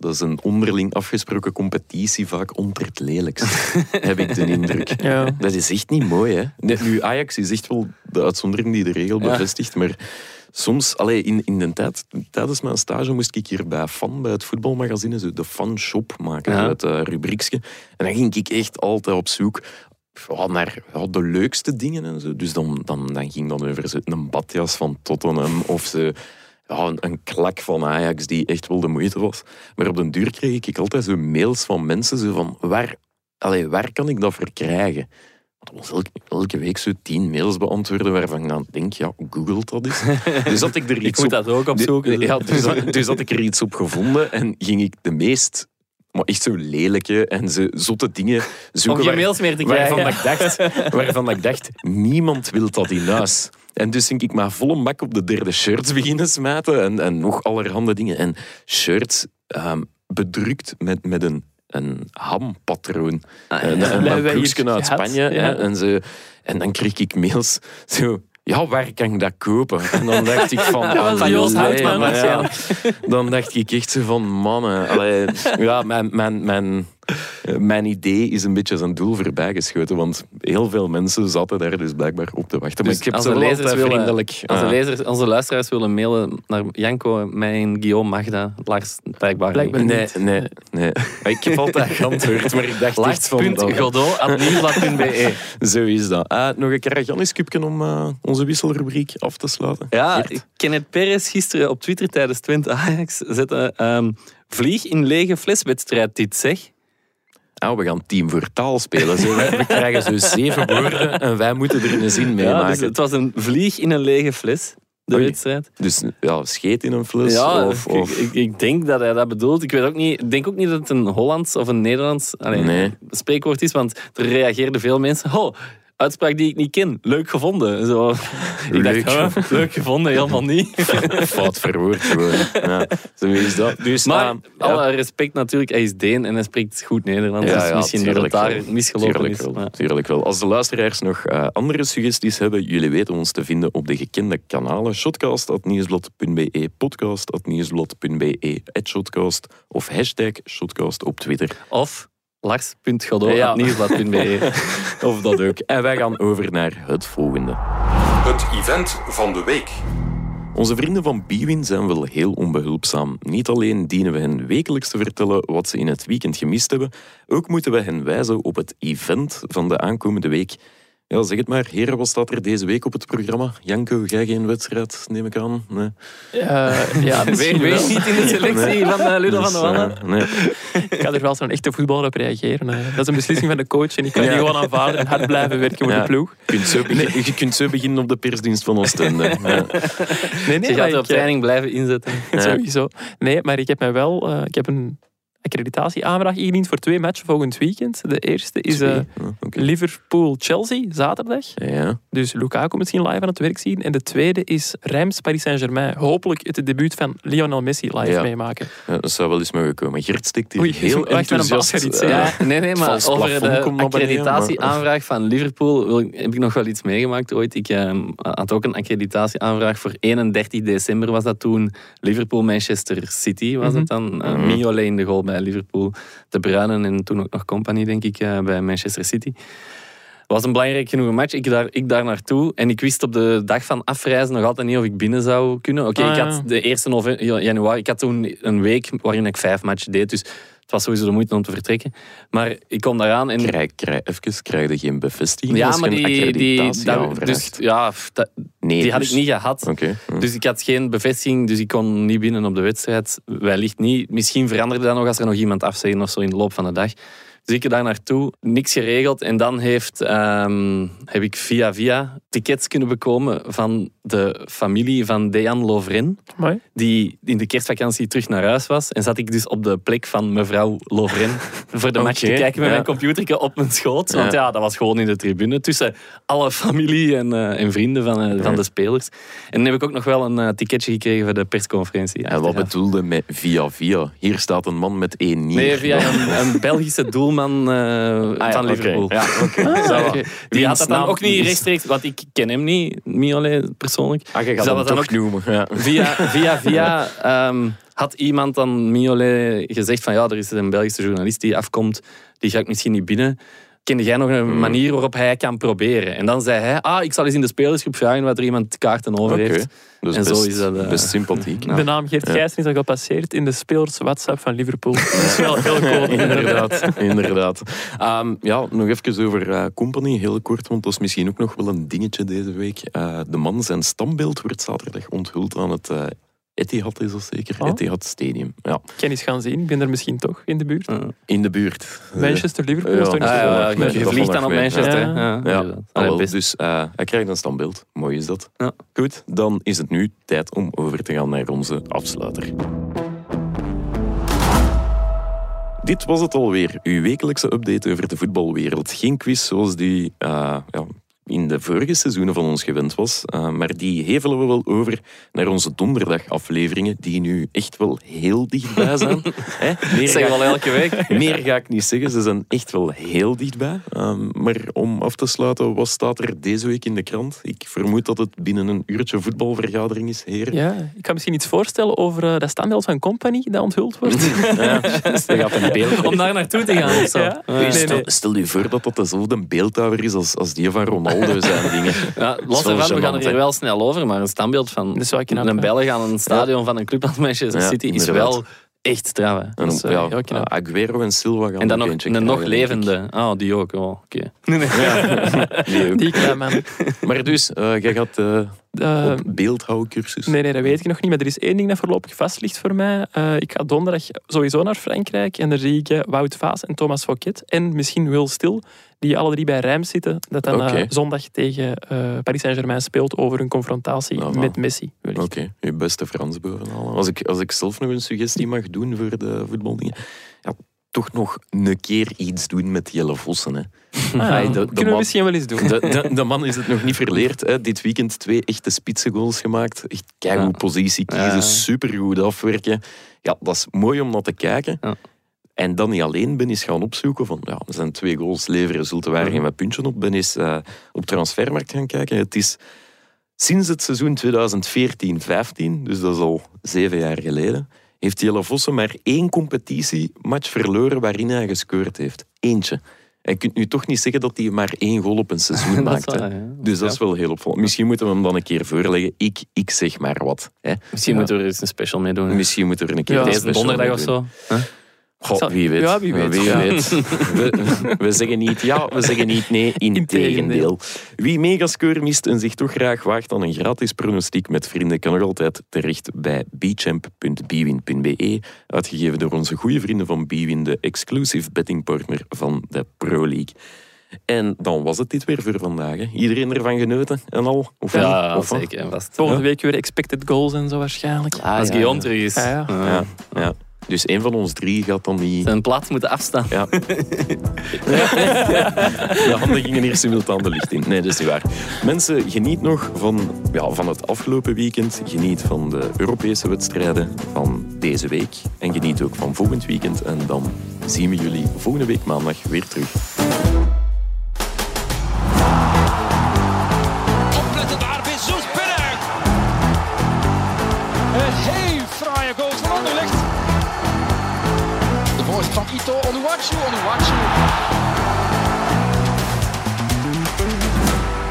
S1: dat is een onderling afgesproken competitie, vaak onder het lelijkst, heb ik de indruk.
S2: Ja.
S1: Dat is echt niet mooi, hè? Net nu, Ajax is echt wel de uitzondering die de regel
S3: Ja.
S1: bevestigt, maar soms, allee, in, in de tijd, tijdens mijn stage moest ik hier bij Fan, bij het voetbalmagazine, zo de fanshop maken,
S3: Ja.
S1: zo het uh, rubriekje. En dan ging ik echt altijd op zoek ja, naar ja, de leukste dingen en zo. Dus dan, dan, dan ging dan over een badjas van Tottenham of zo, ja, een, een klak van Ajax die echt wel de moeite was. Maar op den duur kreeg ik altijd zo mails van mensen zo van waar, allee, waar kan ik dat verkrijgen? Dat was elke, elke week zo tien mails beantwoorden waarvan ik dan denk, ja, googelt dat eens. Dus had ik er
S3: ik
S1: iets
S3: moet
S1: op...
S3: dat ook opzoeken.
S1: Ja, dus, had- dus had ik er iets op gevonden en ging ik de meest, maar echt zo lelijke en zo zotte dingen
S3: Om
S1: zoeken.
S3: geen
S1: waar-
S3: mails meer te
S1: waarvan,
S3: krijgen.
S1: dat ik dacht, waarvan ik dacht, niemand wil dat in huis. En dus ging ik maar volle bak op de derde shirts beginnen smijten en, en nog allerhande dingen. En shirts ehm, bedrukt met, met een, een hampatroon.
S3: Ah, ja.
S1: een, uit Spanje.
S2: ja.
S1: en, en dan kreeg ik mails zo... Ja, waar kan ik dat kopen? En dan dacht ik van...
S2: Dat was Joost
S1: allee,
S2: Houtman
S1: ja. Dan dacht ik echt zo van... Mannen, allee, ja, mijn, mijn, mijn, mijn idee is een beetje zijn doel voorbijgeschoten. Want heel veel mensen zaten daar dus blijkbaar op te wachten. Maar
S3: Dus
S1: ik heb
S3: als
S1: ze
S3: de
S1: wel
S3: lezers
S1: altijd
S3: willen-
S1: vriendelijk...
S3: Als de
S1: ah,
S3: lezers, onze luisteraars willen mailen naar Janko, mij en Guillaume Magda, Lars, blijkbaar,
S2: Blijkbaar
S3: niet.
S1: Nee, nee, nee. Ik heb altijd geantwoord, maar ik dacht echt van...
S3: Lars.godot.nieuwsblad.be
S1: Zo is dat. Ah, nog een Karagiannis-cupje om eh, onze wisselrubriek af te sluiten.
S3: Ja,
S1: Geert?
S3: Kenneth Perez gisteren op Twitter tijdens Twente Ajax zette ehm, vlieg in lege fleswedstrijd dit zeg.
S1: Ah, we gaan team voor taal spelen. Zo, we krijgen zo zeven woorden en wij moeten er een zin mee
S3: Ja, dus
S1: maken.
S3: het was een vlieg in een lege fles, de wedstrijd.
S1: Dus ja, scheet in een fles.
S3: ja,
S1: of,
S3: ik-
S1: of...
S3: Ik, ik denk dat hij dat bedoelt. Ik weet ook niet, ik denk ook niet dat het een Hollands of een Nederlands allee,
S1: Nee.
S3: spreekwoord is, want er reageerden veel mensen. Oh, uitspraak die ik niet ken. Leuk gevonden. Zo. Ik
S1: Leuk
S3: dacht, huh, leuk gevonden, helemaal niet.
S1: Fout verwoord gewoon. Ja, zo is dat. Dus,
S3: Maar
S1: ja,
S3: alle respect natuurlijk, hij is Deen en hij spreekt goed Nederlands.
S1: Ja,
S3: dus misschien dat het daar misgelopen
S1: Tuurlijk
S3: is.
S1: wel, tuurlijk wel. Als de luisteraars nog eh, andere suggesties hebben, jullie weten ons te vinden op de gekende kanalen shotcast.nieuwsblad.be, podcast.nieuwsblad.be, shotcast of hashtag shotcast op Twitter.
S3: Of lars.godot.nieuwsblad.be.
S1: Of dat ook. En wij gaan over naar het volgende.
S4: Het event van de week.
S1: Onze vrienden van Biwin zijn wel heel onbehulpzaam. Niet alleen dienen we hen wekelijks te vertellen wat ze in het weekend gemist hebben, ook moeten we hen wijzen op het event van de aankomende week. Ja, zeg het maar. Heren, wat staat er deze week op het programma? Janko, jij geen wedstrijd, neem ik aan? Nee.
S2: Eh, ja,
S3: Weer, weer
S2: wel.
S3: niet in de selectie van eh, Ludo van
S1: Dus,
S3: der Wallen.
S1: eh, nee.
S2: Ik ga er wel zo'n echte voetballer op reageren. eh. Dat is een beslissing van de coach en ik kan die gewoon aanvaarden en hard blijven werken voor
S1: Ja.
S2: de ploeg.
S1: Je kunt, zo begin- je kunt zo beginnen op de persdienst van Oostende. Ja.
S2: Nee,
S3: Je
S2: nee,
S3: gaat
S2: maar
S3: er op
S2: eh,
S3: training blijven inzetten.
S2: Sowieso. Nee, maar ik heb mij wel... eh, ik heb een accreditatieaanvraag ingediend voor twee matchen volgend weekend. De eerste is eh,
S1: oké.
S2: Liverpool-Chelsea, zaterdag.
S1: Ja.
S2: Dus Lukaku misschien live aan het werk zien. En de tweede is Reims-Paris Saint-Germain. Hopelijk het debuut van Lionel Messi live
S1: Ja.
S2: meemaken.
S1: Ja, dat zou wel eens mogen komen. Gert stikt hier
S2: Oei,
S1: heel enthousiast.
S2: iets
S1: eh.
S3: Ja, nee, nee, maar over de accreditatieaanvraag van Liverpool wil heb ik nog wel iets meegemaakt ooit. Ik eh, had ook een accreditatieaanvraag voor 31 december was dat toen. Liverpool-Manchester City was het dan. Eh,
S1: Mhm.
S3: Mignolet in de goal bij Liverpool. De Bruyne en toen ook nog Company, denk ik, eh, bij Manchester City. Het was een belangrijk genoeg match. Ik daar, ik daar naartoe. En ik wist op de dag van afreizen nog altijd niet of ik binnen zou kunnen. Oké,
S2: Ah,
S3: ik
S2: ja.
S3: had de 1 nove- januari... Ik had toen een week waarin ik vijf matchen deed. Dus het was sowieso de moeite om te vertrekken. Maar ik kom daaraan en...
S1: Krijg, krijg, even, krijg je geen bevestiging
S3: Ja, maar die, die, dus, ja, dat-
S1: nee,
S3: die had
S1: dus-
S3: ik niet gehad.
S1: Hm.
S3: Dus ik had geen bevestiging, dus ik kon niet binnen op de wedstrijd. Wellicht niet. Misschien veranderde dat nog als er nog iemand afzegde of zo in de loop van de dag. Dus ik daar naartoe, niks geregeld. En dan heeft, ehm, heb ik via via tickets kunnen bekomen van de familie van Dejan Lovren.
S2: Mooi.
S3: Die in de kerstvakantie terug naar huis was. En zat ik dus op de plek van mevrouw Lovren voor de match te kijken met
S1: ja.
S3: mijn computer op mijn schoot. Want
S1: Ja.
S3: ja, dat was gewoon in de tribune tussen alle familie en, eh, en vrienden van, eh, van de spelers. En dan heb ik ook nog wel een eh, ticketje gekregen voor de persconferentie.
S1: En wat bedoelde met via via? Hier staat een man met één nier.
S3: Nee, via een, een Belgische doelman eh,
S1: Ah, ja,
S3: van. Liverpool.
S1: Ja, oké.
S2: Ah.
S3: Die had dat dan
S1: naam
S3: ook niet rechtstreeks, want ik ken hem niet, Miolet persoonlijk.
S1: Ah, je gaat
S3: dat
S1: hem
S3: was dan
S1: toch noemen. Ja.
S3: Via, via, via ehm, had iemand dan Miolet gezegd van ja, er is een Belgische journalist die afkomt, die ga ik misschien niet binnen. Kende jij nog een
S1: Hmm.
S3: manier waarop hij kan proberen? En dan zei hij, ah, ik zal eens in de spelersgroep vragen wat er iemand kaarten over
S1: Oké.
S3: heeft.
S1: Dus
S3: En zo
S1: best,
S3: is dat, eh,
S1: best sympathiek.
S2: De naam Geert
S1: Ja.
S2: Gijssen is al gepasseerd in de spelers WhatsApp van Liverpool. Dat is wel heel cool.
S1: inderdaad, inderdaad. Ehm, ja, nog even over eh, Company, heel kort, want dat is misschien ook nog wel een dingetje deze week. Eh, de man zijn stambeeld wordt zaterdag onthuld aan het eh, Etihad, is dat zeker?
S2: Oh.
S1: Etihad Stadium. Ja,
S2: Ik kan eens gaan zien. Ik ben er misschien toch in de buurt.
S3: Ja.
S1: in de buurt.
S2: Manchester-Liverpool
S1: ja.
S2: is toch niet
S3: Ah, ja, ja, je vliegt dan op. Manchester.
S2: Ja.
S3: Ja,
S1: dus eh, hij krijgt een standbeeld. Mooi is dat.
S3: Ja.
S1: Goed, dan is het nu tijd om over te gaan naar onze afsluiter. Dit was het alweer, uw wekelijkse update over de voetbalwereld. Geen quiz zoals die eh, ja, in de vorige seizoenen van ons gewend was, eh, maar die hevelen we wel over naar onze donderdagafleveringen, die nu echt wel heel dichtbij zijn. Meer
S3: Dat zeggen
S1: ga-
S3: we al elke week.
S1: meer ga ik niet zeggen, ze zijn echt wel heel dichtbij. Ehm, maar om af te sluiten, wat staat er deze week in de krant? Ik vermoed dat het binnen een uurtje voetbalvergadering is, heren.
S2: Ja, ik kan misschien iets voorstellen over eh, dat standbeeld van Company dat onthuld wordt.
S1: Ja, beeld.
S3: Om daar naartoe te gaan of zo.
S2: Ja.
S3: Ja.
S2: Nee,
S1: Stel,
S2: nee.
S1: stel je voor dat dat dezelfde beeldhouwer is als, als die van Ronaldo zijn dingen.
S3: Ja, los ervan, we gaan er hier wel snel over, maar een standbeeld van
S2: Dat is wel knap,
S3: een
S2: hè?
S3: Belg aan een stadion van een club als Manchester
S1: Ja,
S3: City is
S1: inderdaad.
S3: wel echt straf. hè.
S1: En,
S2: Dat is, eh,
S1: ja,
S2: heel knap.
S1: Aguero en Silva gaan
S3: En dan nog een
S1: krijgen,
S3: nog levende. Ah, die ook. Oh, oké.
S1: Die ook.
S2: Die klein man.
S1: Maar dus, eh, jij gaat eh, Op beeldhouwcursus.
S2: Nee, nee, dat weet ik nog niet. Maar er is één ding dat voorlopig vast ligt voor mij. Eh, ik ga donderdag sowieso naar Frankrijk. En daar zie ik eh, Wout Vaas en Thomas Fouquet. En misschien Will Stil, die alle drie bij Rijms zitten. Dat dan zondag tegen Paris Saint-Germain speelt over een confrontatie
S1: Nou,
S2: met Messi.
S1: Oké, je beste Frans. Als ik, als ik zelf nog een suggestie mag doen voor de voetbaldingen. Toch nog een keer iets doen met Jelle Vossen. Hè.
S2: Ah, ja,
S1: Ai, de- de
S2: kunnen we
S1: man-
S2: misschien wel eens doen.
S1: De, de, de man is het nog niet verleerd. Hè. Dit weekend twee echte spitsengoals gemaakt. Echt keigoed
S3: Ja.
S1: positie kiezen,
S3: Ja.
S1: supergoed afwerken. Ja, dat is mooi om naar te kijken.
S3: Ja.
S1: En dan niet alleen ben eens gaan opzoeken van ja, er zijn twee goals leveren, zult er waar geen met puntje op. Ben eens eh, op transfermarkt gaan kijken. Het is sinds het seizoen 2014-15, dus dat is al zeven jaar geleden, heeft Jelle Vossen maar één competitiematch verloren waarin hij gescoord heeft. Eentje. Je kunt nu toch niet zeggen dat hij maar één goal op een seizoen
S3: Dat is
S1: maakt. hè.
S3: waar, ja.
S1: Dus dat is wel heel opvallend. Misschien moeten we hem dan een keer voorleggen. Ik, ik zeg maar wat. Hè.
S3: Misschien moeten we er eens een special mee doen.
S1: Misschien moeten we er een keer
S2: Ja.
S1: een
S3: Deze
S1: special
S3: donderdag of
S1: mee doen.
S3: zo. Huh?
S1: Goh, wie weet.
S2: Ja, wie weet.
S1: Wie
S2: Ja.
S1: weet. We, we zeggen niet ja, we zeggen niet nee. Integendeel. Wie megascore mist en zich toch graag waagt aan een gratis pronostiek met vrienden, kan nog altijd terecht bij bchamp.bwin.be. Uitgegeven door onze goede vrienden van Bwin, de exclusive bettingpartner van de Pro League. En dan was het dit weer voor vandaag. Hè. Iedereen ervan genoten en al? Of
S3: Ja,
S1: niet? Of
S3: zeker en vast.
S2: Volgende week weer expected goals en zo waarschijnlijk.
S1: Ah,
S3: Als
S1: ja,
S3: Guillaume
S1: ja.
S3: terug is.
S2: Ja, ja.
S1: Dus een van ons drie gaat dan niet...
S3: Zijn plaats moeten afstaan.
S1: Ja. De handen gingen hier simultaan de lucht in. Nee, dat is niet waar. Mensen, geniet nog van, ja, van het afgelopen weekend. Geniet van de Europese wedstrijden van deze week. En geniet ook van volgend weekend. En dan zien we jullie volgende week maandag weer terug.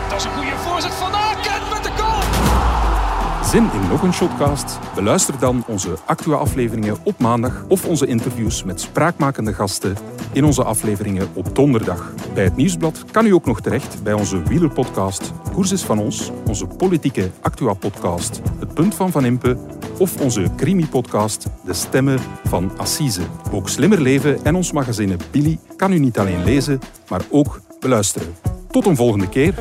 S5: Dat is een goede voorzet van
S6: Zin in nog een shotcast? Beluister dan onze Actua-afleveringen op maandag of onze interviews met spraakmakende gasten in onze afleveringen op donderdag. Bij het Nieuwsblad kan u ook nog terecht bij onze wielerpodcast Koers is van ons, onze politieke Actua-podcast Het Punt van Van Impe of onze crimi-podcast De Stemmen van Assise. Ook Slimmer Leven en ons magazine Billy kan u niet alleen lezen, maar ook beluisteren. Tot een volgende keer